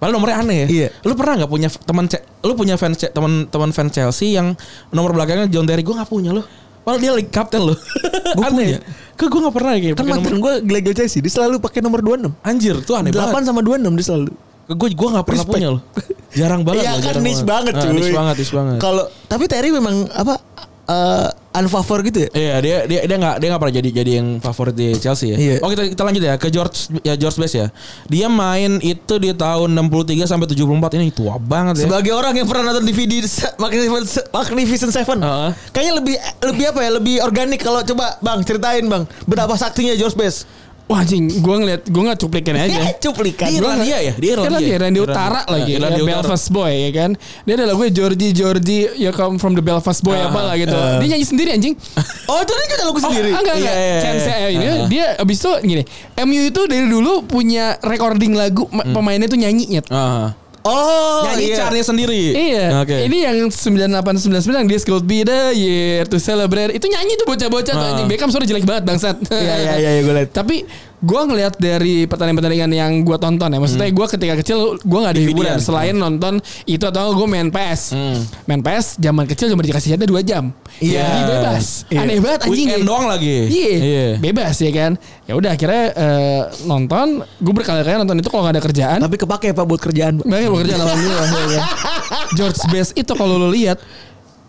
Padahal nomornya aneh ya. Iya. Lu pernah nggak punya teman lu punya fans teman-teman fans Chelsea yang nomor belakangnya John Terry gue nggak punya loh. Padahal dia league captain loh. Gua aneh. punya. Ke gue nggak pernah kayak Kan mantan gue Glegor Chelsea, dia selalu pakai nomor 26. anjir tuh aneh 8 banget. sama 26 dia selalu. Gue gue nggak pernah Respect. punya loh. Jarang banget. Iya kan niche banget Ah, cuy. niche banget, niche banget. Kalau tapi Terry memang apa eh unfavor gitu ya? Iya dia dia dia nggak dia nggak pernah jadi jadi yang favorit di Chelsea ya. Iya. Oh kita kita lanjut ya ke George ya George Best ya. Dia main itu di tahun 63 sampai 74 ini tua banget ya. Sebagai orang yang pernah nonton DVD Magnificent Magnificent Seven, Heeh. kayaknya lebih lebih apa ya? Lebih organik kalau coba Bang ceritain Bang betapa saktinya George Best. Wah anjing, gue ngeliat gue nggak cuplikin aja. Cuplikan. Di Irlandia ya? Di Kan Irlandia. lagi Irlandia Irlandia. Utara lagi, Irlandia ya. Belfast Boy ya kan. Dia adalah gue Georgie Georgie, you come from the Belfast Boy Ah, apa lah gitu. Dia nyanyi sendiri anjing. Oh itu dia juga lagu Oh, sendiri. enggak enggak. Iya, iya, Chance iya. ini Ah. dia abis itu gini. MU itu dari dulu punya recording lagu ma- pemainnya tuh nyanyi nyet. Ah. Oh Nyanyi iya. caranya sendiri. Iya. Oke. Ini yang 9899 yang this could be the year to celebrate. Itu nyanyi tuh bocah-bocah tuh Ah. anjing. Beckham suara jelek banget bangsat. Iya iya iya gue liat. Tapi gue ngelihat dari pertandingan-pertandingan yang gue tonton ya, maksudnya gue ketika kecil gue nggak ada hiburan selain nonton itu atau gue main PS, Hmm. main PS zaman kecil cuma dikasih jatah 2 jam, Iya. Jadi bebas, aneh banget anjing. Weekend doang lagi. Iya, Iya. bebas ya kan. Ya udah akhirnya eh, nonton, gue berkali-kali nonton itu kalau nggak ada kerjaan. Tapi kepake Pak buat kerjaan. Pak. Banyak bekerja alhamdulillah ya kan. George Best itu kalau lo lihat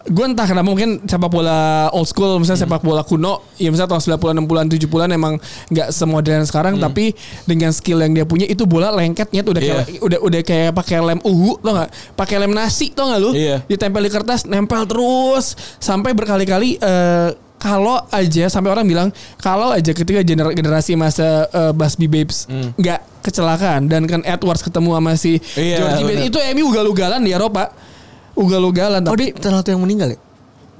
gue entah kenapa mungkin sepak bola old school misalnya sepak bola kuno ya misalnya tahun 90-an 60-an 70-an emang nggak semodern sekarang tapi dengan skill yang dia punya itu bola lengketnya tuh udah kayak udah udah kayak pakai lem uhu tau nggak? Pakai lem nasi tau nggak lu? Iya. ditempel di kertas nempel terus. Sampai berkali-kali eh, kalau aja sampai orang bilang kalau aja ketika gener- generasi masa eh, Busby Babes nggak kecelakaan dan kan Edwards ketemu sama si Iya, Georgie. Best itu MU ugal-ugalan di Eropa ugal-ugalan Oh, tapi salah satu yang meninggal ya?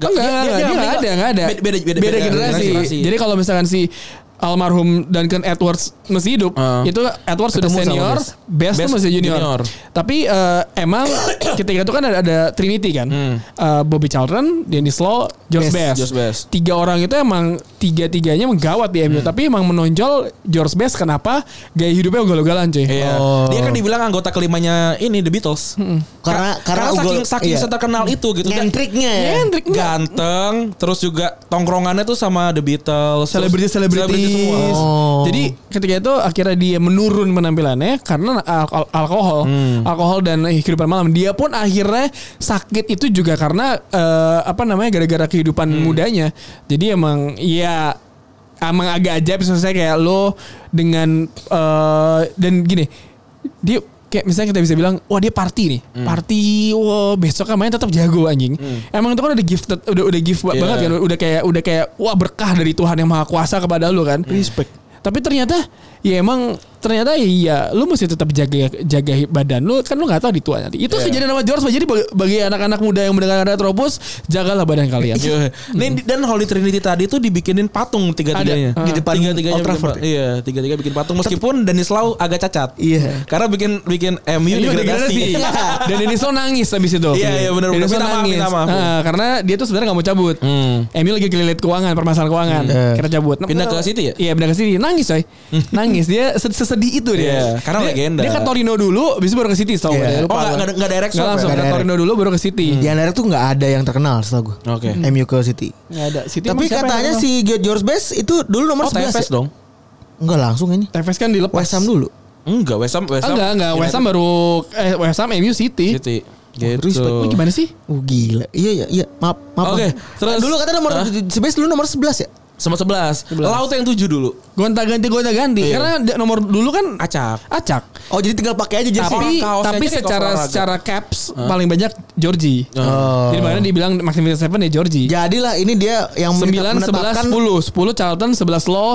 Enggak, enggak, dia- enggak, dia dia enggak meninggal. ada, enggak ada. Beda- beda- beda- beda generasi. generasi. Jadi kalau misalkan si almarhum Duncan Edwards masih hidup, Ah. itu Edwards sudah senior, Best. Best, masih junior. junior. Tapi eh, emang ketika itu kan ada, ada Trinity kan, Hmm. Eh, Bobby Charlton, Dennis Law, George Best, Best. George Best. Tiga orang itu emang tiga tiganya menggawat di Hmm. MU, tapi emang menonjol George Best kenapa gaya hidupnya ugal-ugalan cuy. Iya. Oh. Dia kan dibilang anggota kelimanya ini The Beatles. Karena- Ka- karena saking ugol- saking iya. terkenal itu gitu. Nyentriknya ya. Hendrik enggak. Ganteng, terus juga tongkrongannya tuh sama The Beatles, selebriti selebriti semua. Oh. Jadi ketika itu akhirnya dia menurun penampilannya karena al- alkohol, Hmm. alkohol dan kehidupan malam. Dia pun akhirnya sakit itu juga karena eh, apa namanya gara-gara kehidupan Hmm. mudanya. Jadi emang ya emang agak ajaib saya kayak lo dengan eh, dan gini dia kayak misalnya kita bisa bilang wah dia party nih Hmm. party wah besok kan main tetap jago anjing emang itu kan udah gift udah udah gift Iya. banget kan udah kayak udah kayak wah berkah dari Tuhan yang maha kuasa kepada lu kan Respect. tapi ternyata ya emang ternyata ya iya lu mesti tetap jaga jaga badan lu kan lu nggak tahu di tua nanti itu Iya. kejadian sama George jadi bagi, bagi anak-anak muda yang mendengar Retropus jagalah badan kalian Iya. Nih dan Holy Trinity tadi tuh dibikinin patung tiga-tiganya. Di depan tiga tiganya Old Trafford ya? Iya, tiga-tiga bikin patung meskipun Dennis Lau agak cacat. Iya. Karena bikin bikin MU degradasi. degradasi. Dan Denis Lo nangis habis itu. Iya, iya, bener. Lo Minta maaf, nangis. minta maaf. Ah, karena dia tuh sebenarnya gak mau cabut. Hmm. Emil lagi kelilit keuangan, permasalahan keuangan. Hmm. Kira cabut. Pindah ke City ya? Iya, pindah ke City. Nangis coy. Nangis. Dia ses- sesedih itu dia. Iya, karena Dia- legenda. Dia ke Torino dulu, habis itu baru ke City tau Iya. gua. Lupa Oh, nggak gua. nggak- nggak direct swap langsung ke Torino dulu baru ke City. Di Anderlecht tuh nggak ada yang terkenal setahu gue. Oke. MU ke City. Nggak ada. City Tapi katanya yang si George Best itu dulu nomor Oh, 11 TFS ya? dong. Enggak langsung ini. Tevez kan dilepas. West Ham dulu. Enggak, West Ham, West Ah, Ham. enggak, enggak. West Ham baru eh West Ham MU City. City. Gitu. respect. Ini gimana sih? Oh gila. Iya iya iya. Maaf maaf. Oke, terus- dulu katanya nomor Best dulu nomor 11 ya? Sama 11. Laut yang 7 dulu. Gonta ganti gonta ganti. Iya. Karena nomor dulu kan Acak. acak. Oh jadi tinggal pakai aja jersey. Tapi kaosnya tapi secara kaos secara caps paling banyak Georgie. Oh. Jadi makanya dibilang Maximilian Seven ya Georgie. Jadilah ini dia yang menetap- 9, 11, menetapkan 10 10 Charlton, 11 Law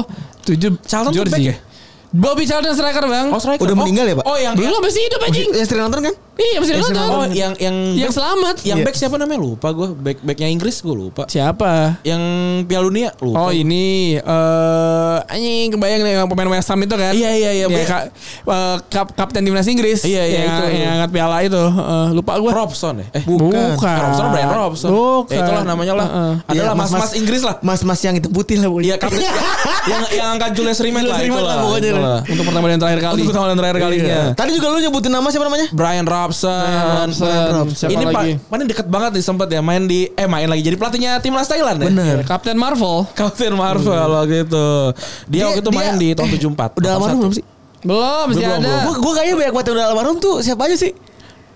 7 Charlton Georgie back ya? Bobby Charlton striker bang Oh, striker. Udah Oh, meninggal ya, Pak? Oh, yang Belum masih hidup anjing yang sering nonton kan? Iya masih nonton Oh, yang yang Yang selamat yang Iya. back siapa namanya lupa gue. Back backnya Inggris gue lupa. Siapa? Yang Piala Dunia lupa. Oh ini eh anjing kebayang nih yang pemain West Ham itu kan? Iya, iya, iya. Ya, ka, eh, kap, kapten timnas Inggris. Iya, iya, yang, itu. Yang angkat piala itu. Eh, lupa gue. Robson ya? Eh, Bukan. Robson Brian Robson. Bukan. Ya itulah namanya lah. Heeh. Adalah Iya, mas-mas Inggris lah. Mas-mas yang itu putih lah. Iya, kapten yang yang angkat Julius Rimet lah Julius Rimet lah pokoknya. Itulah. Untuk pertama dan terakhir kali. Untuk pertama dan terakhir kalinya. Iya. Tadi juga lu nyebutin nama siapa namanya? Brian Robson. Robson. Siapa Ini lagi? paling deket banget nih sempat ya main di eh main lagi jadi pelatihnya timnas Thailand ya. Bener. Kapten Marvel. Captain Marvel waktu itu. Dia, waktu itu dia- main di tahun 74. Udah almarhum belum sih? Belum, ada. Gue gue kayaknya banyak banget yang udah almarhum tuh siapa aja sih?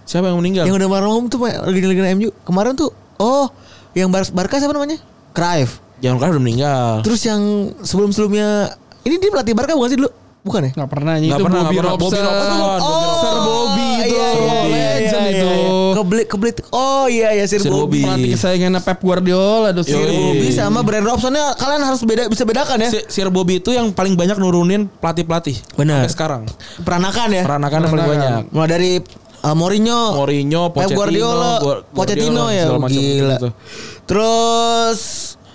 Siapa yang meninggal? Yang udah almarhum tuh legenda-legenda MU. Kemarin tuh oh yang Bar Barca siapa namanya? Cruyff. Jangan kan udah meninggal. Terus yang sebelum-sebelumnya ini dia pelatih Barca bukan sih dulu? Bukan ya? Nggak pernah itu pernah, Bobby pernah. Robson. Bobby Robson. Oh, Sir Bobby itu. iya, iya, iya, Legend iya, itu. iya. Keblit keblit. Oh iya ya Sir, Sir Bobby. Pelatih kesayangan Pep Guardiola tuh Sir. Bobby. Sama Brian Robsonnya kalian harus beda bisa bedakan ya. Si- Sir Bobby itu yang paling banyak nurunin pelatih-pelatih. Benar. Sampai sekarang. Peranakan ya. Peranakan yang paling banyak. Mulai dari uh, Mourinho, Mourinho, Pep Pochettino, Guardiola, Guar- Pochettino Guardiola, ya. Gila. gitu. Terus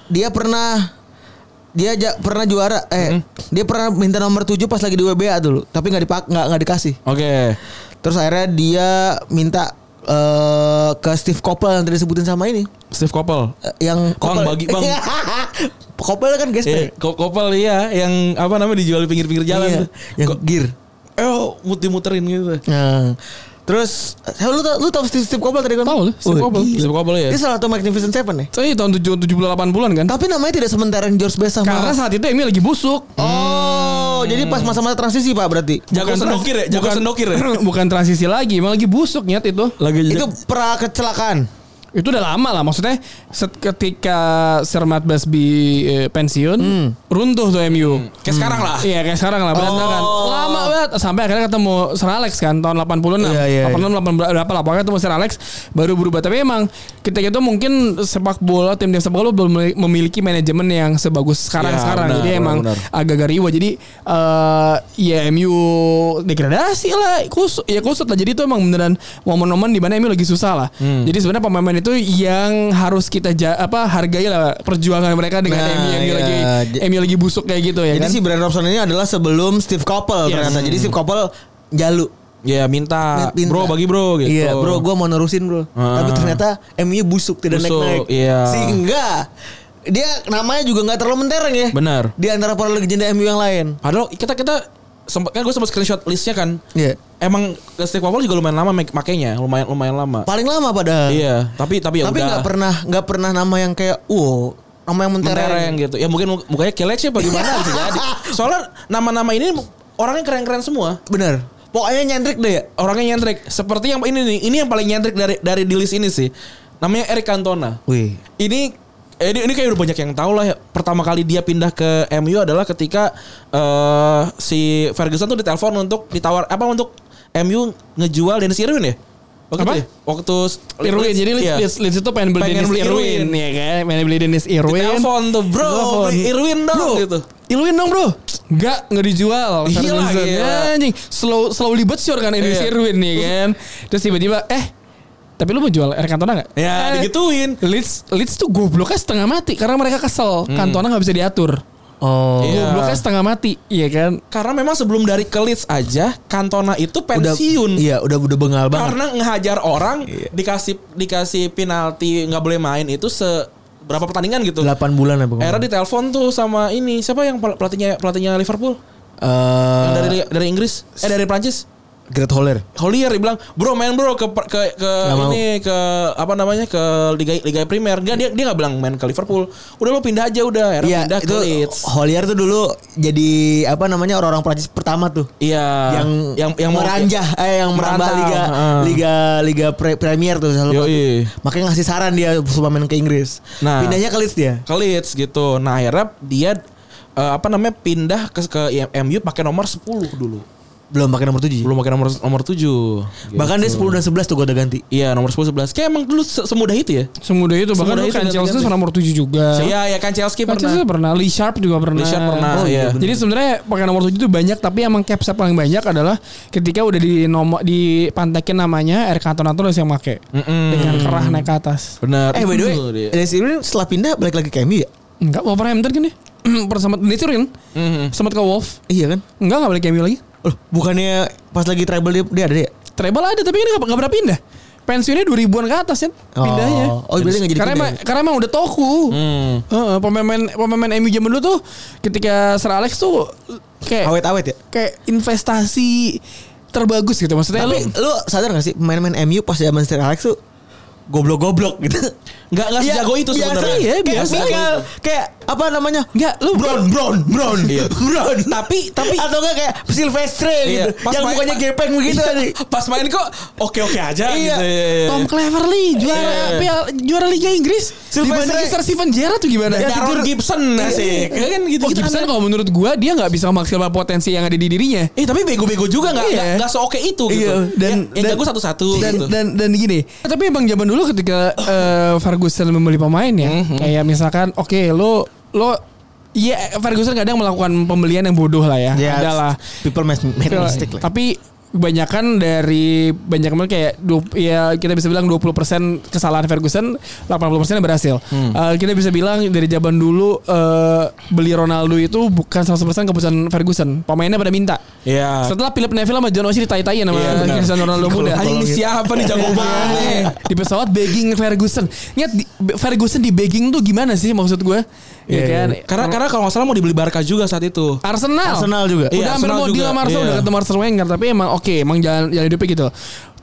dia pernah dia ja- pernah juara eh dia pernah minta nomor 7 pas lagi di WBA dulu, tapi nggak dipak nggak nggak dikasih. Oke. Terus akhirnya dia minta eh ke Steve Coppell yang tadi disebutin sama ini. Steve Koppel. Eh, yang Bang, bagi, Bang. Coppell kan. Eh, Ko- Koppel iya yang apa namanya dijual di pinggir-pinggir jalan Iya, tuh. yang Kok- gear. Eh, muter-muterin gitu. Nah, terus eh, lu tau, lu tau Steve, Steve Coppell tadi kan? Tahu Steve gila. Steve Koppel ya. Dia salah satu Magnificent Seven ya. So, iya, tahun 7 70 80-an kan. Tapi namanya tidak sementara yang George Best sama. Karena saat itu Emi lagi busuk. Oh, jadi pas masa-masa transisi Pak berarti. Jago Bukan sendokir ya, jago bukan- sendokir ya. bukan transisi lagi, emang lagi busuk nyet itu. Lagi Itu pra kecelakaan. Itu udah lama lah maksudnya set ketika Sir Matt Busby eh, pensiun, runtuh tuh MU. kayak sekarang lah. Iya kayak sekarang lah berantakan. Lama banget sampai akhirnya ketemu Sir Alex kan tahun 86. Iya, iya, 86 80 berapa lah pokoknya ketemu Sir Alex baru berubah. Tapi emang ketika itu mungkin sepak bola tim tim sepak bola belum memiliki manajemen yang sebagus sekarang Iya, sekarang. benar, Jadi benar, emang benar. agak-agak riwa. Jadi eh ya MU degradasi lah, kusut ya kusut lah. Jadi itu emang beneran momen-momen di mana MU lagi susah lah. Hmm. Jadi sebenarnya pemain-pemain itu yang harus kita ja- apa hargai lah perjuangan mereka dengan Nah, MU yang iya. lagi MU lagi busuk kayak gitu ya Jadi kan. si Brian Robson ini adalah sebelum Steve Coppell Yes. ternyata. Jadi Steve Coppell jalu. Ya minta, Minta. bro bagi bro gitu. Iya, bro, gue mau nerusin bro. Ah. Tapi ternyata MU busuk tidak Busuk, naik-naik. iya. Sehingga dia namanya juga nggak terlalu mentereng ya. Benar. Di antara para legenda MU yang lain. Padahal kita kita sempat kan gue sempat screenshot listnya kan. Iya. Emang Steve Koppel juga lumayan lama make- makainya, lumayan lumayan lama. Paling lama padahal. Iya, tapi tapi ya Tapi nggak pernah nggak pernah nama yang kayak wow nama yang mentereng. mentereng gitu. Ya mungkin mu- mukanya kelec ya bagaimana bisa jadi. Soalnya nama-nama ini orangnya keren-keren semua. Bener. Pokoknya nyentrik deh ya. Orangnya nyentrik. Seperti yang ini nih, ini yang paling nyentrik dari dari di list ini sih. Namanya Eric Cantona. Wih. Ini eh, ini, ini kayak udah banyak yang tahu lah. ya. Pertama kali dia pindah ke MU adalah ketika eh si Ferguson tuh ditelepon untuk ditawar apa untuk MU ngejual Dennis Irwin ya? Waktu Apa? ya? Waktu Irwin jadi Leeds, iya. Leeds, Leeds itu pengen beli Pengen Dennis beli Irwin, Irwin. ya kan pengen beli Dennis Irwin Ditelepon tuh bro, beli Irwin dong Bro, gitu. Irwin dong bro Enggak Enggak dijual Gila, Ferguson. gila. Ya, anjing Slow Slowly but sure kan Dennis Iya. Irwin nih kan Terus tiba-tiba Eh tapi lu mau jual Eric Cantona gak? Ya, eh, digituin. Leeds Leeds tuh gobloknya setengah mati Karena mereka kesel Cantona gak bisa diatur Oh. Hmm. Iya. Gobloknya setengah mati Iya kan Karena memang sebelum dari ke Leeds aja Cantona itu pensiun. Iya, udah udah bengal banget. Karena ngehajar orang Iya. dikasih dikasih penalti nggak boleh main itu se berapa pertandingan gitu. 8 bulan apa? Era ditelepon tuh sama ini siapa yang pel- pelatihnya pelatihnya Liverpool yang Eh, dari dari Inggris eh dari Prancis Great Holler. Hollier dia bilang bro main bro ke ke ke mau. ini ke apa namanya ke liga liga Primer enggak dia dia nggak bilang main ke Liverpool udah lo pindah aja udah Era Iya, pindah itu ke Leeds Hollier tuh dulu jadi apa namanya orang-orang Prancis pertama tuh. iya yang yang yang mau- meranjah eh yang merambah liga heeh. liga liga pre- Premier tuh selalu makanya ngasih saran dia supaya main ke Inggris Nah. pindahnya ke Leeds dia ke Leeds gitu. Nah akhirnya dia eh, apa namanya pindah ke ke MU pakai nomor 10 dulu. Belum pakai nomor 7 Belum pakai nomor nomor 7. bahkan dia 10 dan 11 tuh gue udah ganti Iya nomor 10 11. Kayak emang dulu se- semudah itu ya. Semudah itu Bahkan Semudah itu kan. Chelsea sama nomor 7 juga Iya ya kan Chelsea Kan pernah. Chelsea pernah Lee Sharp juga pernah Lee Sharp pernah, Oh, iya, iya. bener. Jadi sebenarnya pakai nomor 7 itu banyak tapi emang caps paling banyak adalah ketika udah di nomor dipantekin namanya Eric Cantona terus yang make Mm-mm. dengan kerah naik ke atas. Benar. eh by the way. Dennis Irwin setelah pindah balik lagi ke MU ya Enggak, Wolverhampton kan ya? Pernah sempat diturin, Mhm. sempat ke Wolf. iya kan Enggak, enggak balik ke MU lagi. Loh, bukannya pas lagi treble dia, dia ada dia Treble ada tapi ini enggak enggak pernah pindah. Pensiunnya 2000-an ke atas kan pindahnya. oh, oh berarti nggak jadi karena pindah emang, karena emang udah toku. Hmm. Heeh, pemain pemain MU zaman dulu tuh ketika Sir Alex tuh kayak awet-awet ya kayak investasi terbagus gitu maksudnya tapi lu lu sadar gak sih pemain-pemain MU pas zaman Sir Alex tuh goblok-goblok gitu Nggak nggak sejago itu biasa sebenarnya. iya, kayak biasa. Mikael, kayak apa namanya Enggak, lu Brown Brown Brown Iya. Brown Tapi- tapi- atau enggak kayak Silvestre Iya, gitu pas yang mukanya gepeng begitu nih Pas main kok oke-oke aja Iya. gitu. Iya, iya. Tom Cleverley juara Iya. Piala- juara Liga Inggris Sylvester- dibandingin Sir Steven Gerrard tuh gimana? Ya, Darren Gibson asik. Ya kan gitu. Oh Gibson kalau menurut gua dia nggak bisa maksimal potensi yang ada di dirinya. Eh tapi bego-bego juga nggak Iya. nggak nggak seoke itu gitu. Iya, dan- yang dan- jago satu-satu dan, gitu. dan dan gini. Tapi emang zaman dulu ketika eh, Ferguson membeli pemain ya, Mhm. kayak misalkan oke lo lo Iya Ferguson kadang melakukan pembelian yang bodoh lah ya, Ya, adalah. people make, make mistake Tapi kebanyakan dari banyak kemarin kayak ya kita bisa bilang 20% kesalahan Ferguson, 80% berhasil. Eh, kita bisa bilang dari zaman dulu eh, beli Ronaldo itu bukan 100% keputusan Ferguson. Pemainnya pada minta. Iya. Setelah Philip Neville sama John Oshie ditai-taiin sama Iya, benar. Cristiano Ronaldo muda. Anjing ini siapa nih jago banget nih. di pesawat begging Ferguson. Ingat di, Ferguson di begging tuh gimana sih maksud gue? Ya kan? Karena karena kalau nggak salah mau dibeli Barca juga saat itu. Arsenal. Arsenal juga. Udah Iya, hampir Arsenal mau juga. deal sama Arsenal Iya. udah ketemu Arsene Wenger tapi emang oke emang jalan jalan hidupnya gitu.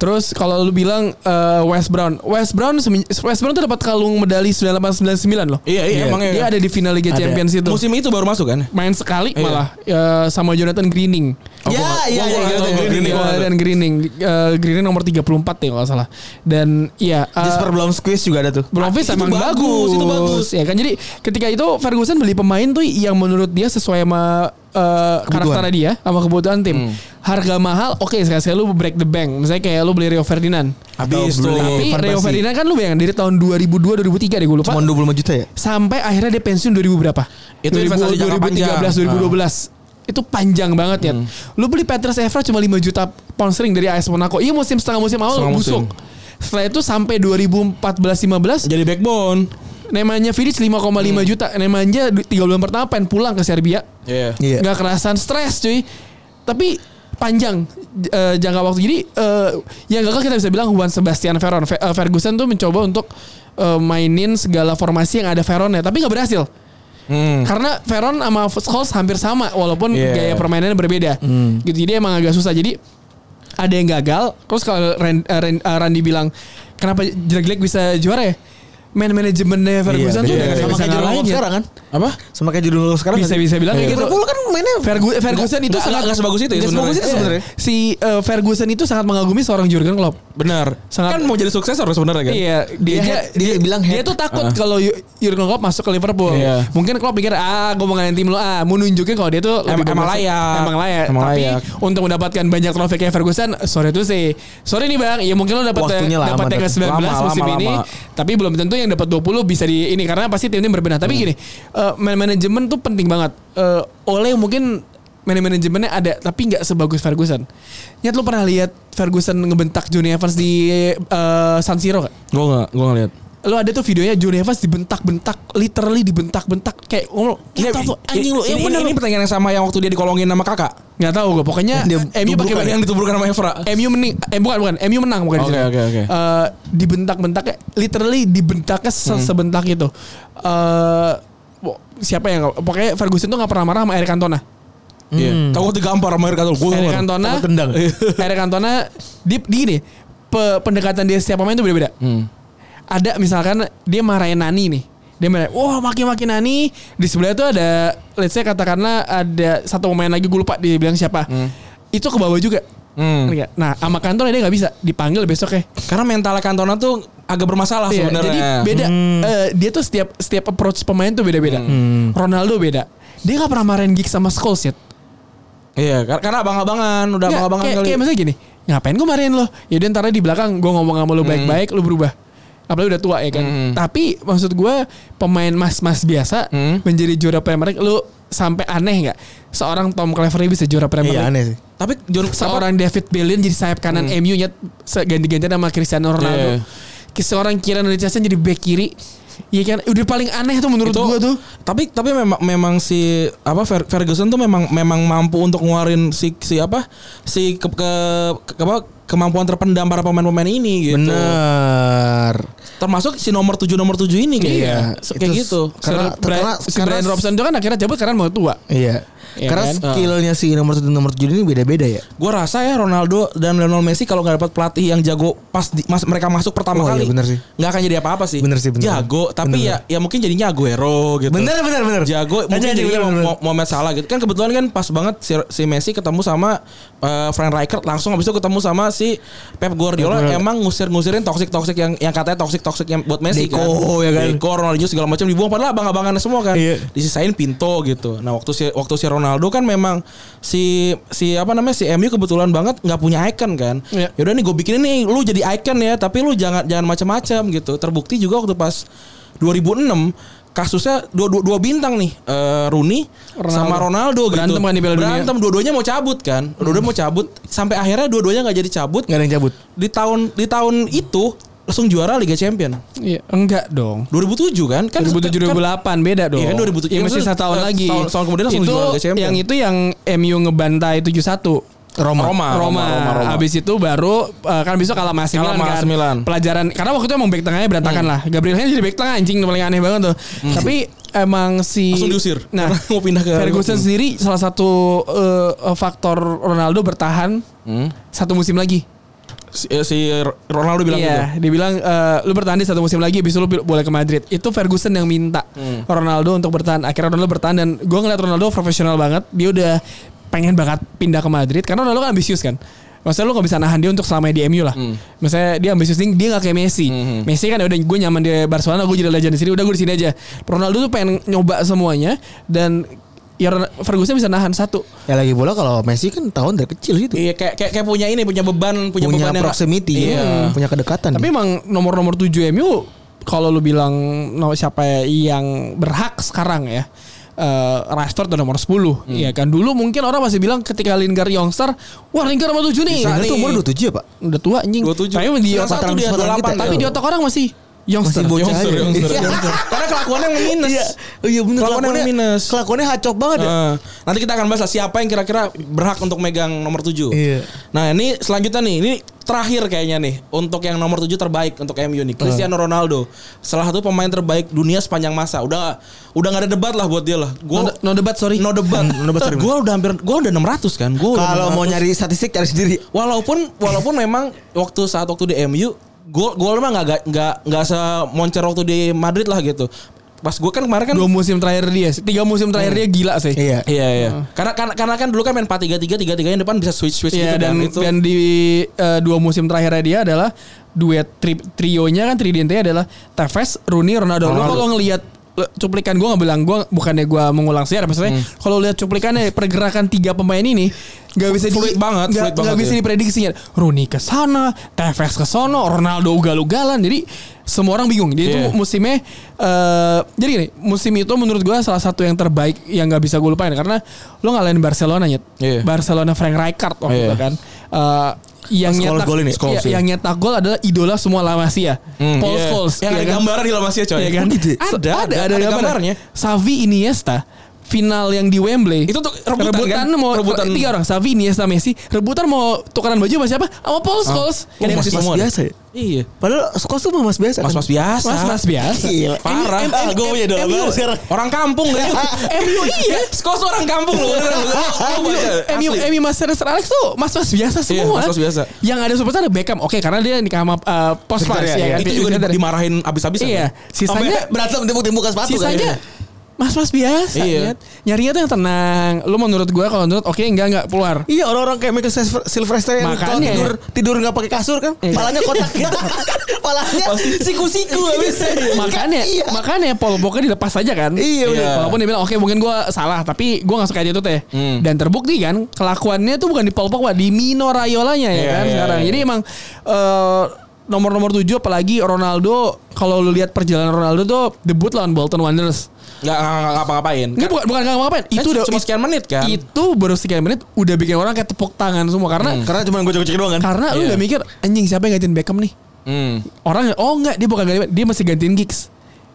Terus kalau lu bilang eh, West Brown, West Brown West Brown tuh dapat kalung medali 9899 loh. Iya iya emang Dia ada di final Liga Champions itu. Musim itu baru masuk kan? Main sekali Iya. malah eh, sama Jonathan Greening. Ya, nggak- iya, iya, iya, tahu iya, Greening iya. Greening Eh, Greening nomor 34 ya kalau salah. Dan iya eh, Jasper Blomqvist juga ada tuh. Blomqvist Ah, itu emang bagus, bagus, itu bagus. Ya kan jadi ketika itu Ferguson beli pemain tuh yang menurut dia sesuai sama eh, karakternya dia sama kebutuhan tim. Hmm. Harga mahal, oke sekali-sekali lu break the bank. Misalnya kayak lu beli Rio Ferdinand. Habis tuh. Tapi Van Rio. Ferdinand kan lu bayangin dari tahun 2002 2003 deh gue lupa. Cuma 25 juta ya? Sampai akhirnya dia pensiun 2000 berapa? Itu investasi jangka 2013 panjang. 2012. Itu panjang banget ya. Hmm. Lu beli Petrus Evra cuma 5 juta pound sterling dari AS Monaco. Iya musim setengah musim awal Setengah musim. busuk. Setelah itu sampai 2014-15 Jadi backbone. Nemanja Vidic 5,5 juta. Nemanja 3 bulan pertama pengen pulang ke Serbia. Iya. Iya. Nggak kerasan stres cuy. Tapi panjang eh, jangka waktu. Jadi eh, yang gagal kita bisa bilang Juan Sebastian Veron. Fe- eh, Ferguson tuh mencoba untuk eh, mainin segala formasi yang ada Veronnya. Tapi nggak berhasil. Hmm. Karena Veron sama Scholes hampir sama. Walaupun Iya. gaya permainannya berbeda. Gitu. Jadi emang agak susah. Jadi ada yang gagal. Terus kalau Ran- Ran- eh, Randy bilang kenapa jelek-jelek bisa juara ya? Man manajemennya Ferguson tuh beda. udah nggak sama kayak Klopp ya. sekarang kan? Apa? Sama kayak Klopp sekarang Bisa sih? bisa bilang kayak gitu. Liverpool kan mainnya Fergu- Ferguson itu nggak- sangat nggak sebagus itu ya sebagus sebenarnya. itu sebenarnya. Si eh, Ferguson itu sangat mengagumi seorang Jurgen Klopp. Benar. Sangat- kan mau jadi suksesor sebenarnya kan? Iya, dia Dia dia, head- dia bilang dia tuh takut kalau Yu- Jurgen Klopp masuk ke Liverpool. Iya. Mungkin Klopp pikir ah gue mau ngalahin tim lu ah mau nunjukin kalau dia tuh Em- lebih emang layak. Emang layak. Emang Tapi layak. untuk mendapatkan banyak trofi kayak Ferguson, sorry tuh sih. Sorry nih Bang, ya mungkin lo dapat dapat yang ke-19 Lama, musim lama, ini, tapi belum tentu yang dapat 20 bisa di ini karena pasti tim-tim berbenah. Tapi Hmm. gini, man- manajemen tuh penting banget. Eh, oleh mungkin man- manajemennya ada tapi nggak sebagus Ferguson. Nyat lu pernah lihat Ferguson ngebentak Johnny Evans di eh, San Siro gak? Gue nggak, gue nggak lihat. Lu ada tuh videonya Johnny Evans dibentak-bentak, literally dibentak-bentak kayak ngomong, Ini, "Kita tuh anjing lu, ini, ini, bener ini lu." pertanyaan yang sama yang waktu dia dikolongin sama kakak. Nggak tahu gue, pokoknya Dia MU pakai yang dituburkan sama Evra. MU menang, eh bukan bukan, MU menang bukan. Oke, oke, oke. Eh, dibentak-bentaknya, literally dibentaknya se- Hmm. sebentak itu. Eh, wo- siapa yang pokoknya Ferguson tuh nggak pernah marah sama Eric Cantona. Iya. Takut digampar sama Eric Cantona. Gue Eric. Cantona, tendang. Eric Cantona, di, di gini, pe- pendekatan dia setiap pemain tuh beda-beda. Hmm. Ada misalkan dia marahin Nani nih. Dia marahin, wah maki-maki Nani. Di sebelah itu ada, let's say katakanlah ada satu pemain lagi gue lupa dia bilang siapa. Itu ke bawah juga. Hmm. Nggak? Nah sama Cantona dia nggak bisa dipanggil besoknya. Karena mental Cantona tuh agak bermasalah Iya, sebenarnya. jadi beda. Eh, dia tuh setiap setiap approach pemain tuh beda-beda. Ronaldo beda. Dia nggak pernah marahin Giggs sama Scholes ya. Iya, kar- karena abang-abangan, udah Nggak, abang-abangan kali. kayak misalnya gini, ngapain gue marahin lo? Ya udah ntar di belakang gue ngomong sama lo baik-baik, lo berubah. Apalagi udah tua ya kan. Hmm. Tapi maksud gue pemain mas-mas biasa Hmm. menjadi juara Premier League, lo sampai aneh nggak? Seorang Tom Cleverley bisa juara Premier Iya League. aneh sih. Tapi John Seorang David Bellion jadi sayap kanan MU nya ganti-ganti sama Cristiano Ronaldo. Iya. Seorang Kieran Richardson jadi back kiri. Iya kan, udah paling aneh tuh menurut itu gue tuh. tapi tapi memang memang si apa Fer- Ferguson tuh memang memang mampu untuk ngeluarin si si apa si ke, ke, ke- apa kemampuan terpendam para pemain-pemain ini gitu. Bener. Termasuk si nomor 7 nomor 7 ini kayak Iya. Se- kayak Itu gitu. Karena- Karena, Brian, karena- si karena- Brian Robson itu kan akhirnya cabut karena mau tua. Iya. Iya Karena kan? skillnya si nomor tujuh nomor tujuh ini beda-beda ya. Gue rasa ya Ronaldo dan Lionel Messi kalau nggak dapat pelatih yang jago pas di, mas, mereka masuk pertama Oh, iya, kali, bener sih. nggak akan jadi apa-apa sih. Bener sih, bener. Jago, tapi Bener. ya ya mungkin jadinya Aguero gitu. Bener bener bener. Jago mungkin bener, bener. Mo- Mohamed Salah gitu kan kebetulan kan pas banget si, si Messi ketemu sama eh, Frank Rijkaard langsung habis itu ketemu sama si Pep Guardiola Guardiola. emang ngusir-ngusirin toxic-toxic yang yang katanya toxic-toxic yang buat Messi Deco, kan. ya kan? Deco, Ronaldinho segala macam dibuang padahal abang-abangannya semua kan. Iya. Disisain Pinto gitu. Nah, waktu si waktu si Ronaldo kan memang si si apa namanya si MU kebetulan banget nggak punya icon kan. Iya. Yaudah nih gue bikinin nih lu jadi icon ya, tapi lu jangan jangan macam-macam gitu. Terbukti juga waktu pas 2006 kasusnya dua, dua, dua bintang nih eh, Rooney Ronaldo. sama Ronaldo Berantem gitu. kan di Piala Dunia. Berantem dua-duanya mau cabut kan. Dua-duanya mau cabut sampai akhirnya dua-duanya nggak jadi cabut. Nggak ada yang cabut. Di tahun di tahun itu langsung juara Liga Champion. Iya, enggak dong. 2007 kan? Kan 2007 kan- 2008 beda dong. Iya kan 2007. Iya Iya, masih satu tahun lagi. tahun- tahun kemudian langsung itu juara Liga Champions. yang itu yang MU ngebantai 7-1. Roma. Roma, Roma. Roma, Roma. Habis itu baru eh, kan besok kalah Kalah Milan sama kan. Milan. Hmm. Pelajaran karena waktu itu emang back tengahnya berantakan lah. Gabriel Jesus jadi back tengah anjing paling aneh banget tuh. Tapi emang si Langsung diusir. Nah, mau pindah ke Ferguson sendiri salah satu eh, faktor Ronaldo bertahan Hmm. satu musim lagi. Si, eh, si Ronaldo bilang gitu. Iya, dia bilang eh, lu bertahan di satu musim lagi, habis itu lu boleh ke Madrid. Itu Ferguson yang minta Hmm. Ronaldo untuk bertahan. Akhirnya Ronaldo bertahan dan gue ngeliat Ronaldo profesional banget. Dia udah pengen banget pindah ke Madrid karena Ronaldo kan ambisius kan. Maksudnya lu gak bisa nahan dia untuk selama di MU lah. Maksudnya dia ambisius nih, dia gak kayak Messi. Hmm. Messi kan udah gue nyaman di Barcelona, gue jadi legend di sini, udah gue di sini aja. Ronaldo tuh pengen nyoba semuanya dan ya Ferguson bisa nahan satu. Ya lagi bola kalau Messi kan tahun dari kecil gitu. Iya kayak, kayak kayak punya ini punya beban punya, Punya beban yang proximity, Iya. punya kedekatan. Tapi emang nomor-nomor 7 MU kalau lu bilang no, siapa yang berhak sekarang ya. eh Rashford udah nomor 10 Iya kan dulu mungkin orang masih bilang ketika Lingard youngster wah Lingard nomor 7 nih Bisa Sebenarnya nih. tuh umur 27 ya, Pak? udah tua anjing 27. tapi di otak satu dia, 28 tapi dia. di otak orang masih youngster Masih bocah Youngster, aja. youngster, Iya. youngster. Karena kelakuannya yang minus. Iya. Oh iya bener Kelakuannya kelakuannya minus. Kelakuannya hacok banget ya. Nanti kita akan bahas lah siapa yang kira-kira berhak untuk megang nomor 7. Iya. Nah, ini selanjutnya nih, ini terakhir kayaknya nih untuk yang nomor 7 terbaik untuk MU nih, Cristiano Ronaldo. Salah satu pemain terbaik dunia sepanjang masa. Udah udah nggak ada debat lah buat dia lah. no, Gua no debat sorry no debat. No debat, sorry. Gue udah hampir gue udah 600 kan. Gue Kalau mau nyari statistik cari sendiri. walaupun walaupun memang waktu saat waktu di MU gol gol mah nggak nggak nggak semoncer waktu di Madrid lah gitu. Pas gue kan kemarin kan dua musim terakhir dia tiga musim terakhir dia gila sih Iya. Iya iya. Karena karena karena kan dulu kan main 4 3 3 3 3 yang depan bisa switch switch Iya gitu dan kan itu. dan di eh, dua musim terakhirnya dia adalah duet tri, trionya kan tridente adalah Tevez, Rooney, Ronaldo. Lu Ronaldo. kalau ngelihat cuplikan gue nggak bilang gue bukannya gue mengulang sejarah maksudnya Hmm. kalau lihat cuplikannya pergerakan tiga pemain ini nggak bisa Fluid banget, nggak banget, bisa ya. diprediksinya Rooney ke sana Tevez ke sono Ronaldo ugal-ugalan jadi semua orang bingung jadi itu Iya. musimnya eh jadi gini musim itu menurut gue salah satu yang terbaik yang nggak bisa gue lupain karena lo ngalahin Barcelona nyet Iya. Barcelona Frank Rijkaard waktu Iya. itu kan Eh, yang Scholes nyetak gol ini, iya, Scholes, iya. yang nyetak gol adalah idola semua La Masia Hmm, Paul iya. Scholes Yang iya ada kan? gambaran di La Masia coy. Iya kan? Oh, gitu ya? Ada, ada, ada, ada gambarnya. Xavi Iniesta final yang di Wembley. Itu tuh rebutan kan? mau Rebutan. tiga orang Xavi Iniesta Messi rebutan mau tukeran baju sama siapa? Sama Paul Scholes. Oh, Yang masih semua. biasa ya. Iya. Padahal Scholes tuh mas biasa. kan? Mas-mas biasa. Mas-mas biasa. Gila. Parah. Gue punya baru sekarang. Orang kampung gitu. MU iya. Skos orang kampung loh. MU MU Mas Sir Alex tuh mas-mas biasa Iya, semua. mas-mas biasa. Yang ada superstar ada Beckham. Oke, karena dia nikah sama uh, Post Sebentar ya, ya kan. Itu juga di- dimarahin abis-abisan. Iya. kan? Sisanya berantem tembuk-tembukan sepatu kan. Sisanya mas-mas biasa. Iya. Nyet. Nyarinya tuh yang tenang. Lu menurut gua kalau menurut oke enggak enggak keluar. Iya orang-orang kayak Michael Silver- Sylvester yang kalau Makanya. tidur tidur nggak pakai kasur kan, Iya. palanya kotak gitu, palanya siku-siku habis. makanya iya. makanya Paul Pogba dilepas aja kan Iya, bener. walaupun dia bilang oke mungkin gue salah tapi gue gak suka dia tuh teh Hmm. dan terbukti kan kelakuannya tuh bukan di Paul Pogba di Mino Rayolanya ya Iya, kan iya, sekarang iya. jadi emang eh, nomor-nomor tujuh apalagi Ronaldo kalau lu lihat perjalanan Ronaldo tuh debut lawan Bolton Wanderers Nggak nggak- nggak ngapa-ngapain. ini bukan bukan nggak ngapain Kan itu udah cuma sekian menit kan. itu baru sekian menit udah bikin orang kayak tepuk tangan semua karena Karena cuma gue cek doang kan. karena lu Iya. udah mikir anjing siapa yang gantiin Beckham nih Hmm. orang oh enggak dia bukan gantiin dia masih gantiin Giggs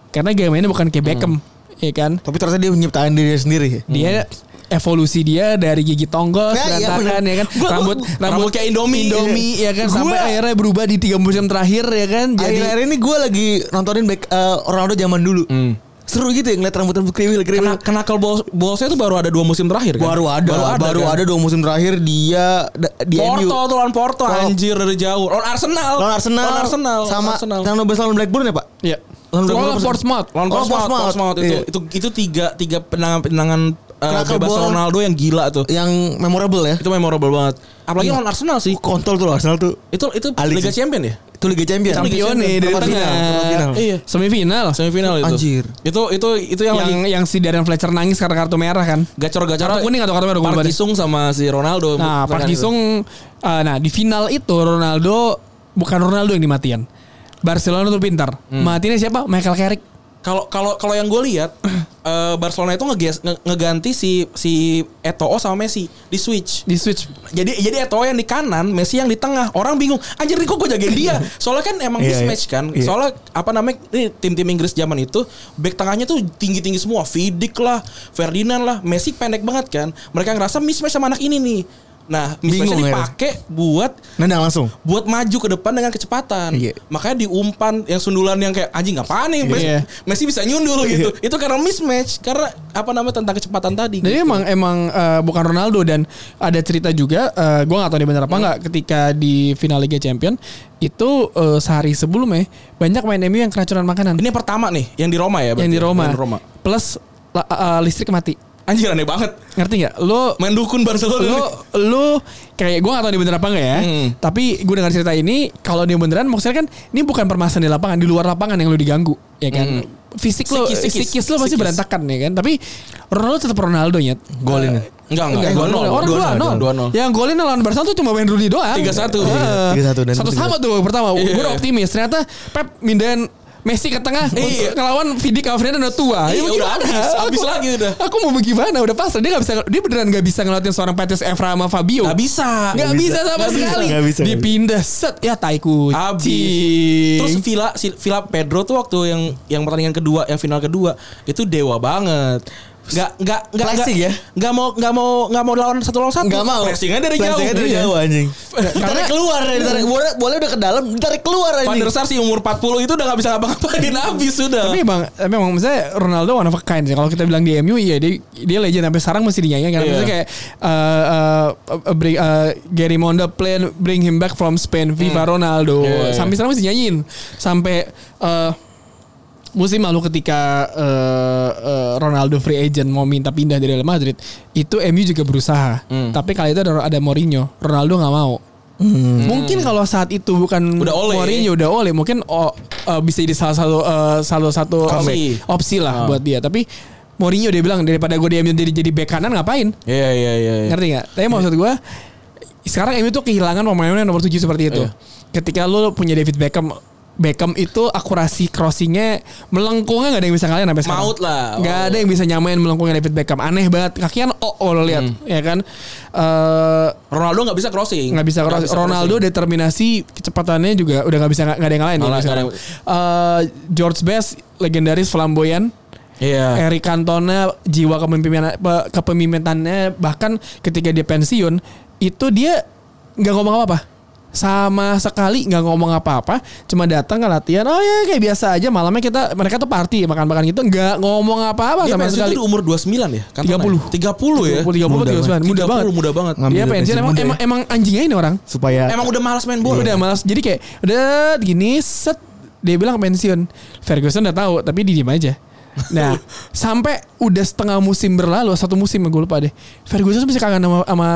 karena gaya mainnya bukan kayak Beckham ya kan Tapi ternyata dia menciptakan diri sendiri. dia evolusi dia dari gigi tonggos Ya, iya, berantakan bener. ya kan Gua- rambut gua- rambut rambut kayak Indomie. Indomie ya kan Gua- sampai akhirnya berubah di tiga musim terakhir ya kan jadi Akhir-akhir ini gue lagi nontonin back eh, Ronaldo zaman dulu. Hmm. Seru gitu ya ngeliat rambut-rambut kriwil kriwil. Kena kena ball ballsnya tuh baru ada dua musim terakhir kan? Baru ada, baru ada, kan? dua musim terakhir dia di Porto MU. tuh lawan Porto Porto. anjir dari jauh. Lawan Arsenal. Lawan Arsenal, Lawan Arsenal. sama Arsenal. yang Nobel lawan Blackburn ya pak? ya Lawan Portsmouth Lawan Oh, Portsmouth, Portsmouth. Itu, Iya. itu itu tiga tiga penangan-penangan uh, bebas ball. Ronaldo yang gila tuh. Yang memorable ya. Itu memorable banget. Apalagi Iya. lawan Arsenal sih. Kontol tuh Arsenal tuh. Itu itu Alik Liga sih. Champion ya? Itu Liga Champions. champion Champions. nih dari tengah final, perempat final. Iya. semifinal Semifinal itu. Anjir. Itu itu itu yang, yang lagi yang si Darren Fletcher nangis karena kartu merah kan gacor-gacor. Kartu kuning atau kartu merah, gua Park. Ji-sung sama si Ronaldo. Nah, Park itu. Ji-sung eh, nah di final itu Ronaldo bukan Ronaldo yang dimatian. Barcelona tuh pintar. Hmm. Matinya siapa? Michael Carrick. Kalau kalau kalau yang gue lihat eh, Barcelona itu ngeges- nge- ngeganti si si Eto'o sama Messi di switch. Di switch. Jadi jadi Eto'o yang di kanan, Messi yang di tengah. Orang bingung, anjir nih kok gue jagain dia. Soalnya kan emang Iya, mismatch kan. Iya. Soalnya apa namanya ini tim-tim Inggris zaman itu back tengahnya tuh tinggi-tinggi semua. Vidic lah, Ferdinand lah, Messi pendek banget kan. Mereka ngerasa mismatch sama anak ini nih. Nah, Bingung dipakai buat Nendang langsung. buat maju ke depan dengan kecepatan. Iya. Makanya diumpan yang sundulan yang kayak anjing apaan nih Messi, Iya. Messi bisa nyundul gitu. Itu karena mismatch karena apa namanya tentang kecepatan tadi. Jadi gitu. emang emang eh, bukan Ronaldo dan ada cerita juga gue gak tahu ini benar apa nggak ketika di final Liga Champion itu eh, sehari sebelumnya banyak main MU yang keracunan makanan ini yang pertama nih yang di Roma ya yang di ya? Roma, Yang di Roma. plus eh, listrik mati Anjir aneh banget. ngerti nggak lo Main dukun Barcelona. lo lo kayak gue gak tahu ini bener apa enggak ya Hmm. tapi gue dengar cerita ini kalau dia beneran maksudnya kan ini bukan permasalahan di lapangan di luar lapangan yang lo diganggu ya kan fisik lo Psikis, psikis. psikis, lo pasti berantakan ya kan tapi Ronaldo tetap Ronaldo nyet Golin ya? Enggak enggak. Dua nol. nol. Orang Dua nol. nol. Dua nol. Yang golin lawan Barcelona tuh cuma main Rooney doang. 3-1. Heeh. Iya, 3-1 dan Satu itu sama tuh pertama. Gue Iya. optimis. Ternyata Pep mindahin Messi ke tengah Iya. untuk ngelawan Vidic Alfredo udah tua. Iya, Ya, udah habis. Aku- Habis lagi udah. Aku mau bagaimana? Udah pasrah. Dia gak bisa. Dia beneran gak bisa ngelawatin seorang Patrice Evra sama Fabio. Gak bisa. Gak bisa sama Nggak bisa. sekali. Nggak bisa, nggak Dipindah set ya tai kucing. Habis. Terus Villa si Villa Pedro tuh waktu yang yang pertandingan kedua, yang final kedua itu dewa banget. Gak gak gak Klasik gak, ya? Gak mau gak mau gak mau lawan satu lawan satu. Enggak mau. Pressingnya dari jauh. Pressingnya dari Iya. jauh anjing. Ditarik keluar, ditarik bola, bola udah ke dalam, ditarik keluar Van anjing. der Sar sih umur 40 itu udah gak bisa ngapa-ngapain habis sudah. Tapi emang memang misalnya Ronaldo one of a kind sih. Kalau kita bilang di MU ya dia dia legend sampai sekarang masih dinyanyikan karena Iya. misalnya kayak uh, uh, bring, uh, Gary Monda plan bring him back from Spain Viva Ronaldo. Iya, iya. Sampai sekarang masih nyanyiin. Sampai uh, musim lalu ketika uh, uh, Ronaldo free agent mau minta pindah dari Real Madrid, itu MU juga berusaha. Hmm. Tapi kali itu ada, ada Mourinho, Ronaldo nggak mau. Mungkin kalau saat itu bukan Udah Ole. Mourinho udah oleh mungkin oh, uh, bisa jadi salah satu uh, salah satu Opsi. opsi lah Ah. buat dia. Tapi Mourinho dia bilang daripada gue diambil jadi jadi bek kanan ngapain? Iya iya iya. iya. Ngerti nggak? Tapi maksud gue sekarang MU tuh kehilangan pemain nomor 7 seperti itu. Iya. Ketika lu punya David Beckham Beckham itu akurasi crossingnya melengkungnya nggak ada yang bisa ngalahin sampai sekarang. Maut lah. Nggak Oh. ada yang bisa nyamain melengkungnya David Beckham. Aneh banget. Kakinya oh, oh lo lihat Hmm. ya kan. Eh Ronaldo nggak bisa crossing. nggak bisa crossing. Ronaldo determinasi kecepatannya juga udah nggak bisa nggak ada yang ngalahin. Nggak ya, ada- misalnya. Eh, George Best legendaris flamboyan. Iya. Eric Cantona jiwa kepemimpinan pe- kepemimpinannya bahkan ketika dia pensiun itu dia nggak ngomong apa-apa sama sekali nggak ngomong apa-apa cuma datang ke latihan oh ya kayak biasa aja malamnya kita mereka tuh party makan-makan gitu nggak ngomong apa-apa Dia sama pensiun sekali di umur 29 ya? Cantona 30. ya? 30 ya? 30 Muda 39 muda 30, banget Muda banget. Dia pensiun pensiun emang, muda ya. emang emang anjingnya ini orang Supaya Emang udah malas main bola. udah malas jadi kayak udah gini set dia bilang pensiun Ferguson udah tahu tapi diem aja nah sampai udah setengah musim berlalu satu musim gue lupa deh. Ferguson masih kangen sama, sama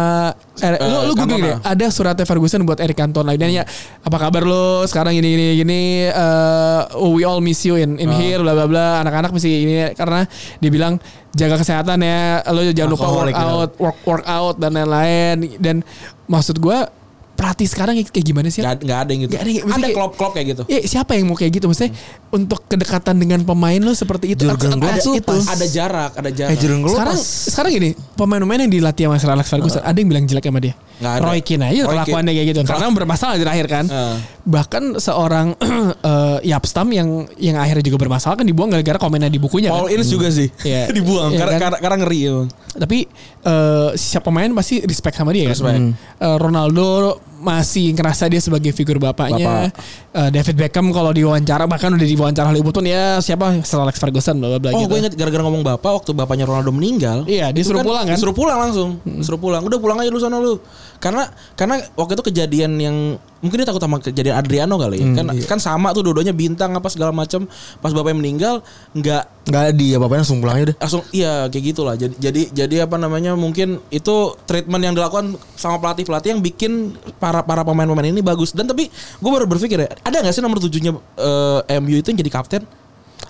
eh, lu, Eh, lu googling deh. ada suratnya Ferguson buat Eric Cantona. Dan ya apa kabar lo sekarang gini gini gini eh, oh, we all miss you in in here bla bla bla. Anak-anak mesti ini karena dia bilang jaga kesehatan ya. Lo jangan lupa workout work workout dan lain-lain. Dan maksud gue pelatih sekarang kayak gimana sih Gak, gak ada yang gitu. Nggak ada yang- ada kayak- klop-klop kayak gitu. Ya, siapa yang mau kayak gitu maksudnya untuk kedekatan dengan pemain lo seperti itu Jurgen ada, itu Ada jarak, ada jarak. Jurgen Klopp sekarang pas sekarang gini pemain-pemain yang dilatih sama Sir Alex Ferguson ada yang bilang jelek sama dia Nggak ada. Roy Keane aja kelakuannya kayak gitu karena bermasalah di terakhir kan Heeh. bahkan seorang eh, Yapstam yang yang akhirnya juga bermasalah kan dibuang gara-gara komennya di bukunya Paul kan. Ince juga sih. Iya. Dibuang Iya karena, kan? karena karena ngeri emang. tapi eh, siapa pemain pasti respect sama dia kan. Respect. Eh, Ronaldo masih ngerasa dia sebagai figur bapaknya. Eh, David Beckham kalau diwawancara bahkan udah diwawancara Hollywood pun ya siapa Sir Alex Ferguson bla bla bla Oh, gitu. gue inget gara-gara ngomong bapak waktu bapaknya Ronaldo meninggal. Iya, disuruh pulang kan? Disuruh pulang langsung. Disuruh pulang. Udah pulang aja lu sana lu. Karena karena waktu itu kejadian yang mungkin dia takut sama kejadian Adriano kali ya. kan kan sama tuh dua-duanya bintang apa segala macam. Pas bapaknya meninggal nggak nggak di apa-apa langsung pulang aja deh. langsung iya kayak gitulah jadi jadi jadi apa namanya mungkin itu treatment yang dilakukan sama pelatih pelatih yang bikin para para pemain-pemain ini bagus dan tapi gue baru berpikir ya ada nggak sih nomor tujuhnya eh, MU itu yang jadi kapten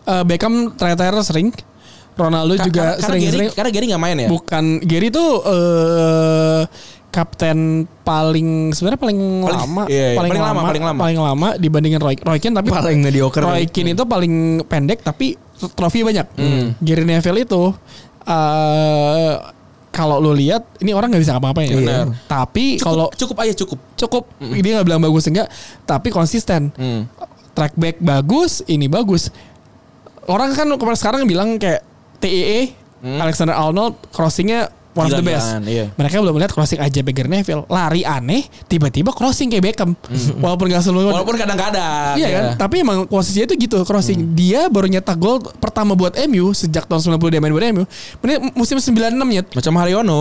Eh, Beckham terakhir sering. Ronaldo Ka- juga karena, karena sering Gary, sering. karena Gary nggak main ya Bukan Gary tuh eh kapten paling sebenarnya paling, Paling- lama, iya, iya, paling lama, paling lama. paling lama dibandingin Roy, Roy Keane tapi Paling mediocre. Roy Keane itu paling pendek tapi trofi banyak. Hmm. Gary Neville itu eh kalau lu lihat ini orang nggak bisa ngapa-ngapain ya. Benar. Tapi kalau cukup aja cukup. cukup dia nggak bilang bagus enggak, tapi konsisten. Hmm. Track back bagus, ini bagus. Orang kan kemarin sekarang bilang kayak TEE Alexander Arnold crossingnya one of the best. Gila-gilaan, iya. Mereka belum melihat crossing aja Gary Neville lari aneh, tiba-tiba crossing kayak Beckham. Walaupun gak selalu. Walaupun kadang-kadang. Iya kan? Tapi emang posisinya itu gitu crossing. Dia baru nyetak gol pertama buat MU sejak tahun 90 dia main buat MU. Musim 96 ya. Macam Haryono.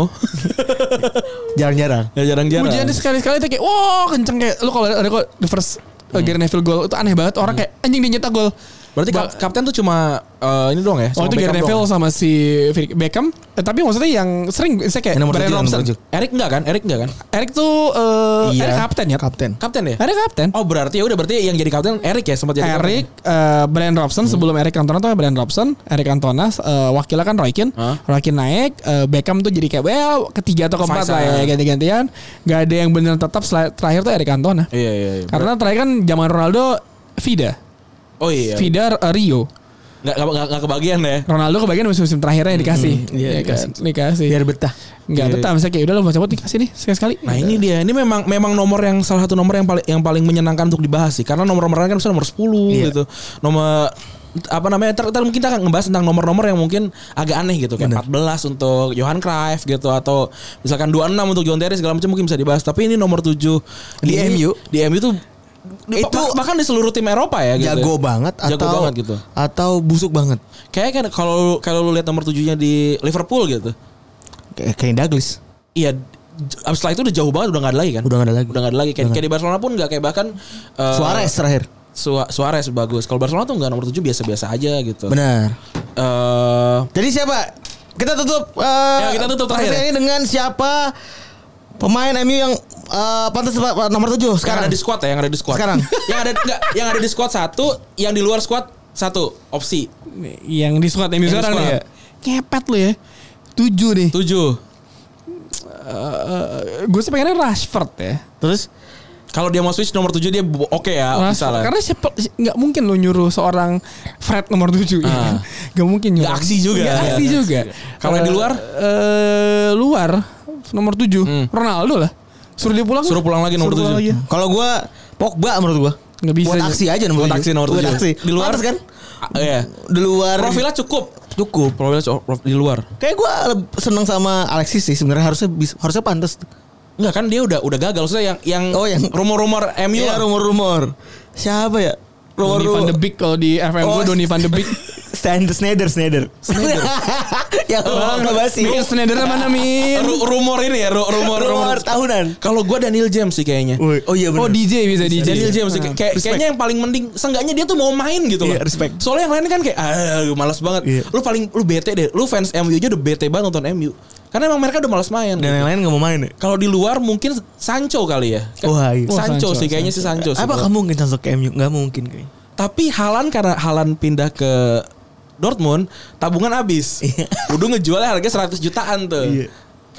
Jarang-jarang. ya jarang-jarang. Pujiannya sekali-sekali itu kayak wah kenceng kayak lu kalau ada kok the first uh, Gary Neville gol itu aneh banget orang kayak anjing dia nyetak gol. Berarti Ba- kap- kapten tuh cuma eh, ini doang ya? Oh itu Gary Neville doang? sama si Beckham eh, Tapi maksudnya yang sering Saya kayak nomor Brian Robson. Erik enggak kan? Erik enggak kan? Eric tuh eh, Iya. Eric kapten ya Kapten. Kapten ya? Eric kapten Oh berarti ya udah berarti yang jadi kapten Erik ya sempat jadi Eric eh, Brian Robson sebelum Eric Cantona tuh Brian Robson Eric Cantona eh, wakilnya kan Roy Keane Hah? Roy Keane naik eh, Beckham tuh jadi kayak well, ketiga atau keempat Faisal. lah ya ganti-gantian Gak ada yang bener tetap terakhir tuh Eric Cantona. Iya iya iya. karena terakhir kan zaman Ronaldo Vida oh iya. Vida eh, Rio Enggak enggak enggak kebagian ya. Ronaldo kebagian musim-musim terakhirnya dikasih iya, Iya kan? dikasih Biar betah. Nggak Iya. betah misalnya kayak udah lo mau cabut dikasih nih sekali-sekali Nah ini dia, ini memang memang nomor yang salah satu nomor yang paling yang paling menyenangkan untuk dibahas sih, karena nomor-nomor kan misalnya nomor 10 Iya. gitu, nomor apa namanya? Ntar, ntar mungkin kita akan ngebahas tentang nomor-nomor yang mungkin agak aneh gitu, kayak 14 untuk Johan Cruyff gitu, atau misalkan 26 untuk John Terry segala macam mungkin bisa dibahas. Tapi ini nomor 7 Di MU? di MU tuh di- Itu bah- bahkan di seluruh tim Eropa ya gitu. Jago banget atau Jago banget gitu. Atau busuk banget. Kayak kan kalau kalau lu lihat nomor 7-nya di Liverpool gitu. Kayak Kenny Douglas. Iya, abis setelah itu udah jauh banget udah gak ada lagi kan? Udah nggak ada lagi. Udah gak ada lagi. Kayak, kayak di Barcelona pun gak kayak bahkan eh, Suarez terakhir. Sua- Suarez bagus. Kalau Barcelona tuh nggak nomor 7 biasa-biasa aja gitu. Benar. Eh Jadi siapa? Kita tutup eh, Ya, kita tutup terakhir. podcast ini dengan siapa pemain MU yang eh, pantas pa- nomor 7 sekarang sekarang. ada di squad ya, yang ada di squad. Sekarang. yang ada enggak, yang ada di squad satu, yang di luar squad satu opsi. yang di squad Yang di sekarang ya. Ngepet lu ya. Tujuh nih. Tujuh. gue sih pengennya Rashford ya. Terus Kalau dia mau switch nomor 7 dia oke ya, bisa Rashford. lah. Karena siapa nggak mungkin lu nyuruh seorang Fred nomor 7 ya. Ah. Gak mungkin nyuruh. Nggak aksi juga. Nggak aksi Iya. juga. Kalau yang di luar? Eh luar nomor 7 Hmm. Ronaldo lah. Suruh dia pulang. Suruh pulang lagi nomor tujuh. kalau gua Pogba menurut gua. Nggak bisa. Buat aksi aja nomor Buat 7. aksi nomor Buat 7. aksi. Di luar Pantes kan? Ah, iya. Di luar Profilnya cukup. cukup. Profilnya di luar. Kayak gua leb- seneng sama Alexis sih sebenarnya harusnya harusnya pantas. Enggak kan dia udah udah gagal. Maksudnya yang yang Oh, yang- rumor-rumor MU Iya lah. rumor-rumor. Siapa ya? Donny van de Beek kalau di FM Oh, gue Donny van de Beek. Stand Snyder Snyder. yang nggak basi. Min Snyder mana Min? Ru- rumor ini ya, ru- rumor Rumor tahunan. Kalau gua Daniel James sih kayaknya. Oh iya benar. Oh DJ bisa DJ. Daniel James sih, Ah. kayak kayaknya yang paling mending seenggaknya dia tuh mau main gitu loh. Iya, respect. Soalnya yang lain kan kayak ah malas banget. Iya. Lu paling lu bete deh. Lu fans MU aja udah bete banget nonton MU. Karena emang mereka udah malas main. Dan gitu. yang lain nggak mau main ya? Kalau di luar mungkin Sancho kali ya. Wah, iya. Sancho, Sancho, sih kayaknya sih Sancho. sih. Apa kamu mungkin masuk ke MU? Nggak mungkin kayaknya. Tapi Halan karena Halan pindah ke Dortmund, tabungan habis. Iya. Udah ngejualnya harga 100 jutaan tuh. Iya.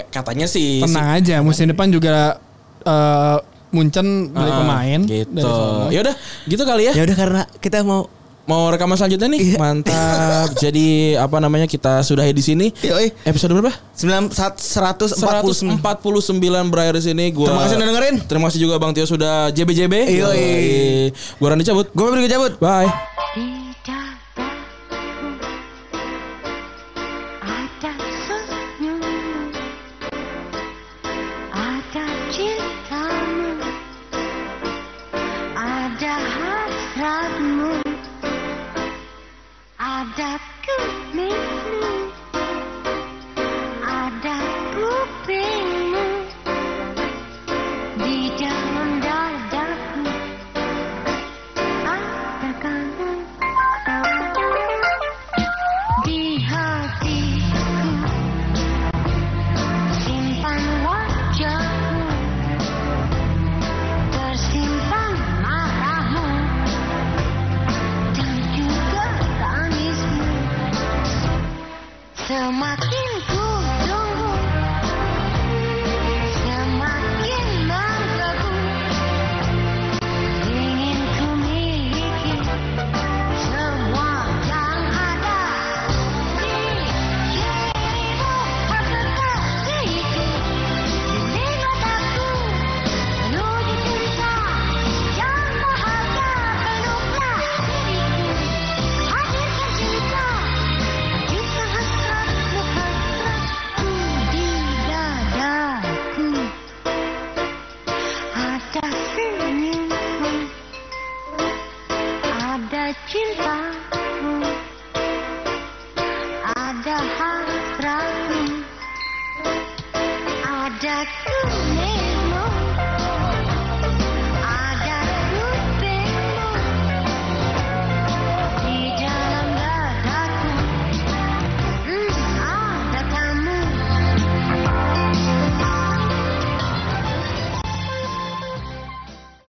Katanya sih Tenang aja musim depan juga eh Munchen beli Ah, pemain gitu. Ya udah, gitu kali ya. Ya udah karena kita mau Mau rekaman selanjutnya nih? Iya. Mantap. Jadi apa namanya kita sudahi di sini. Yoi. Episode berapa? 9 149. 149 berakhir di sini. Gua Terima kasih udah dengerin. Terima kasih juga Bang Tio sudah JBJB. Yoi. Gua Randy cabut. Gue pergi cabut. Bye.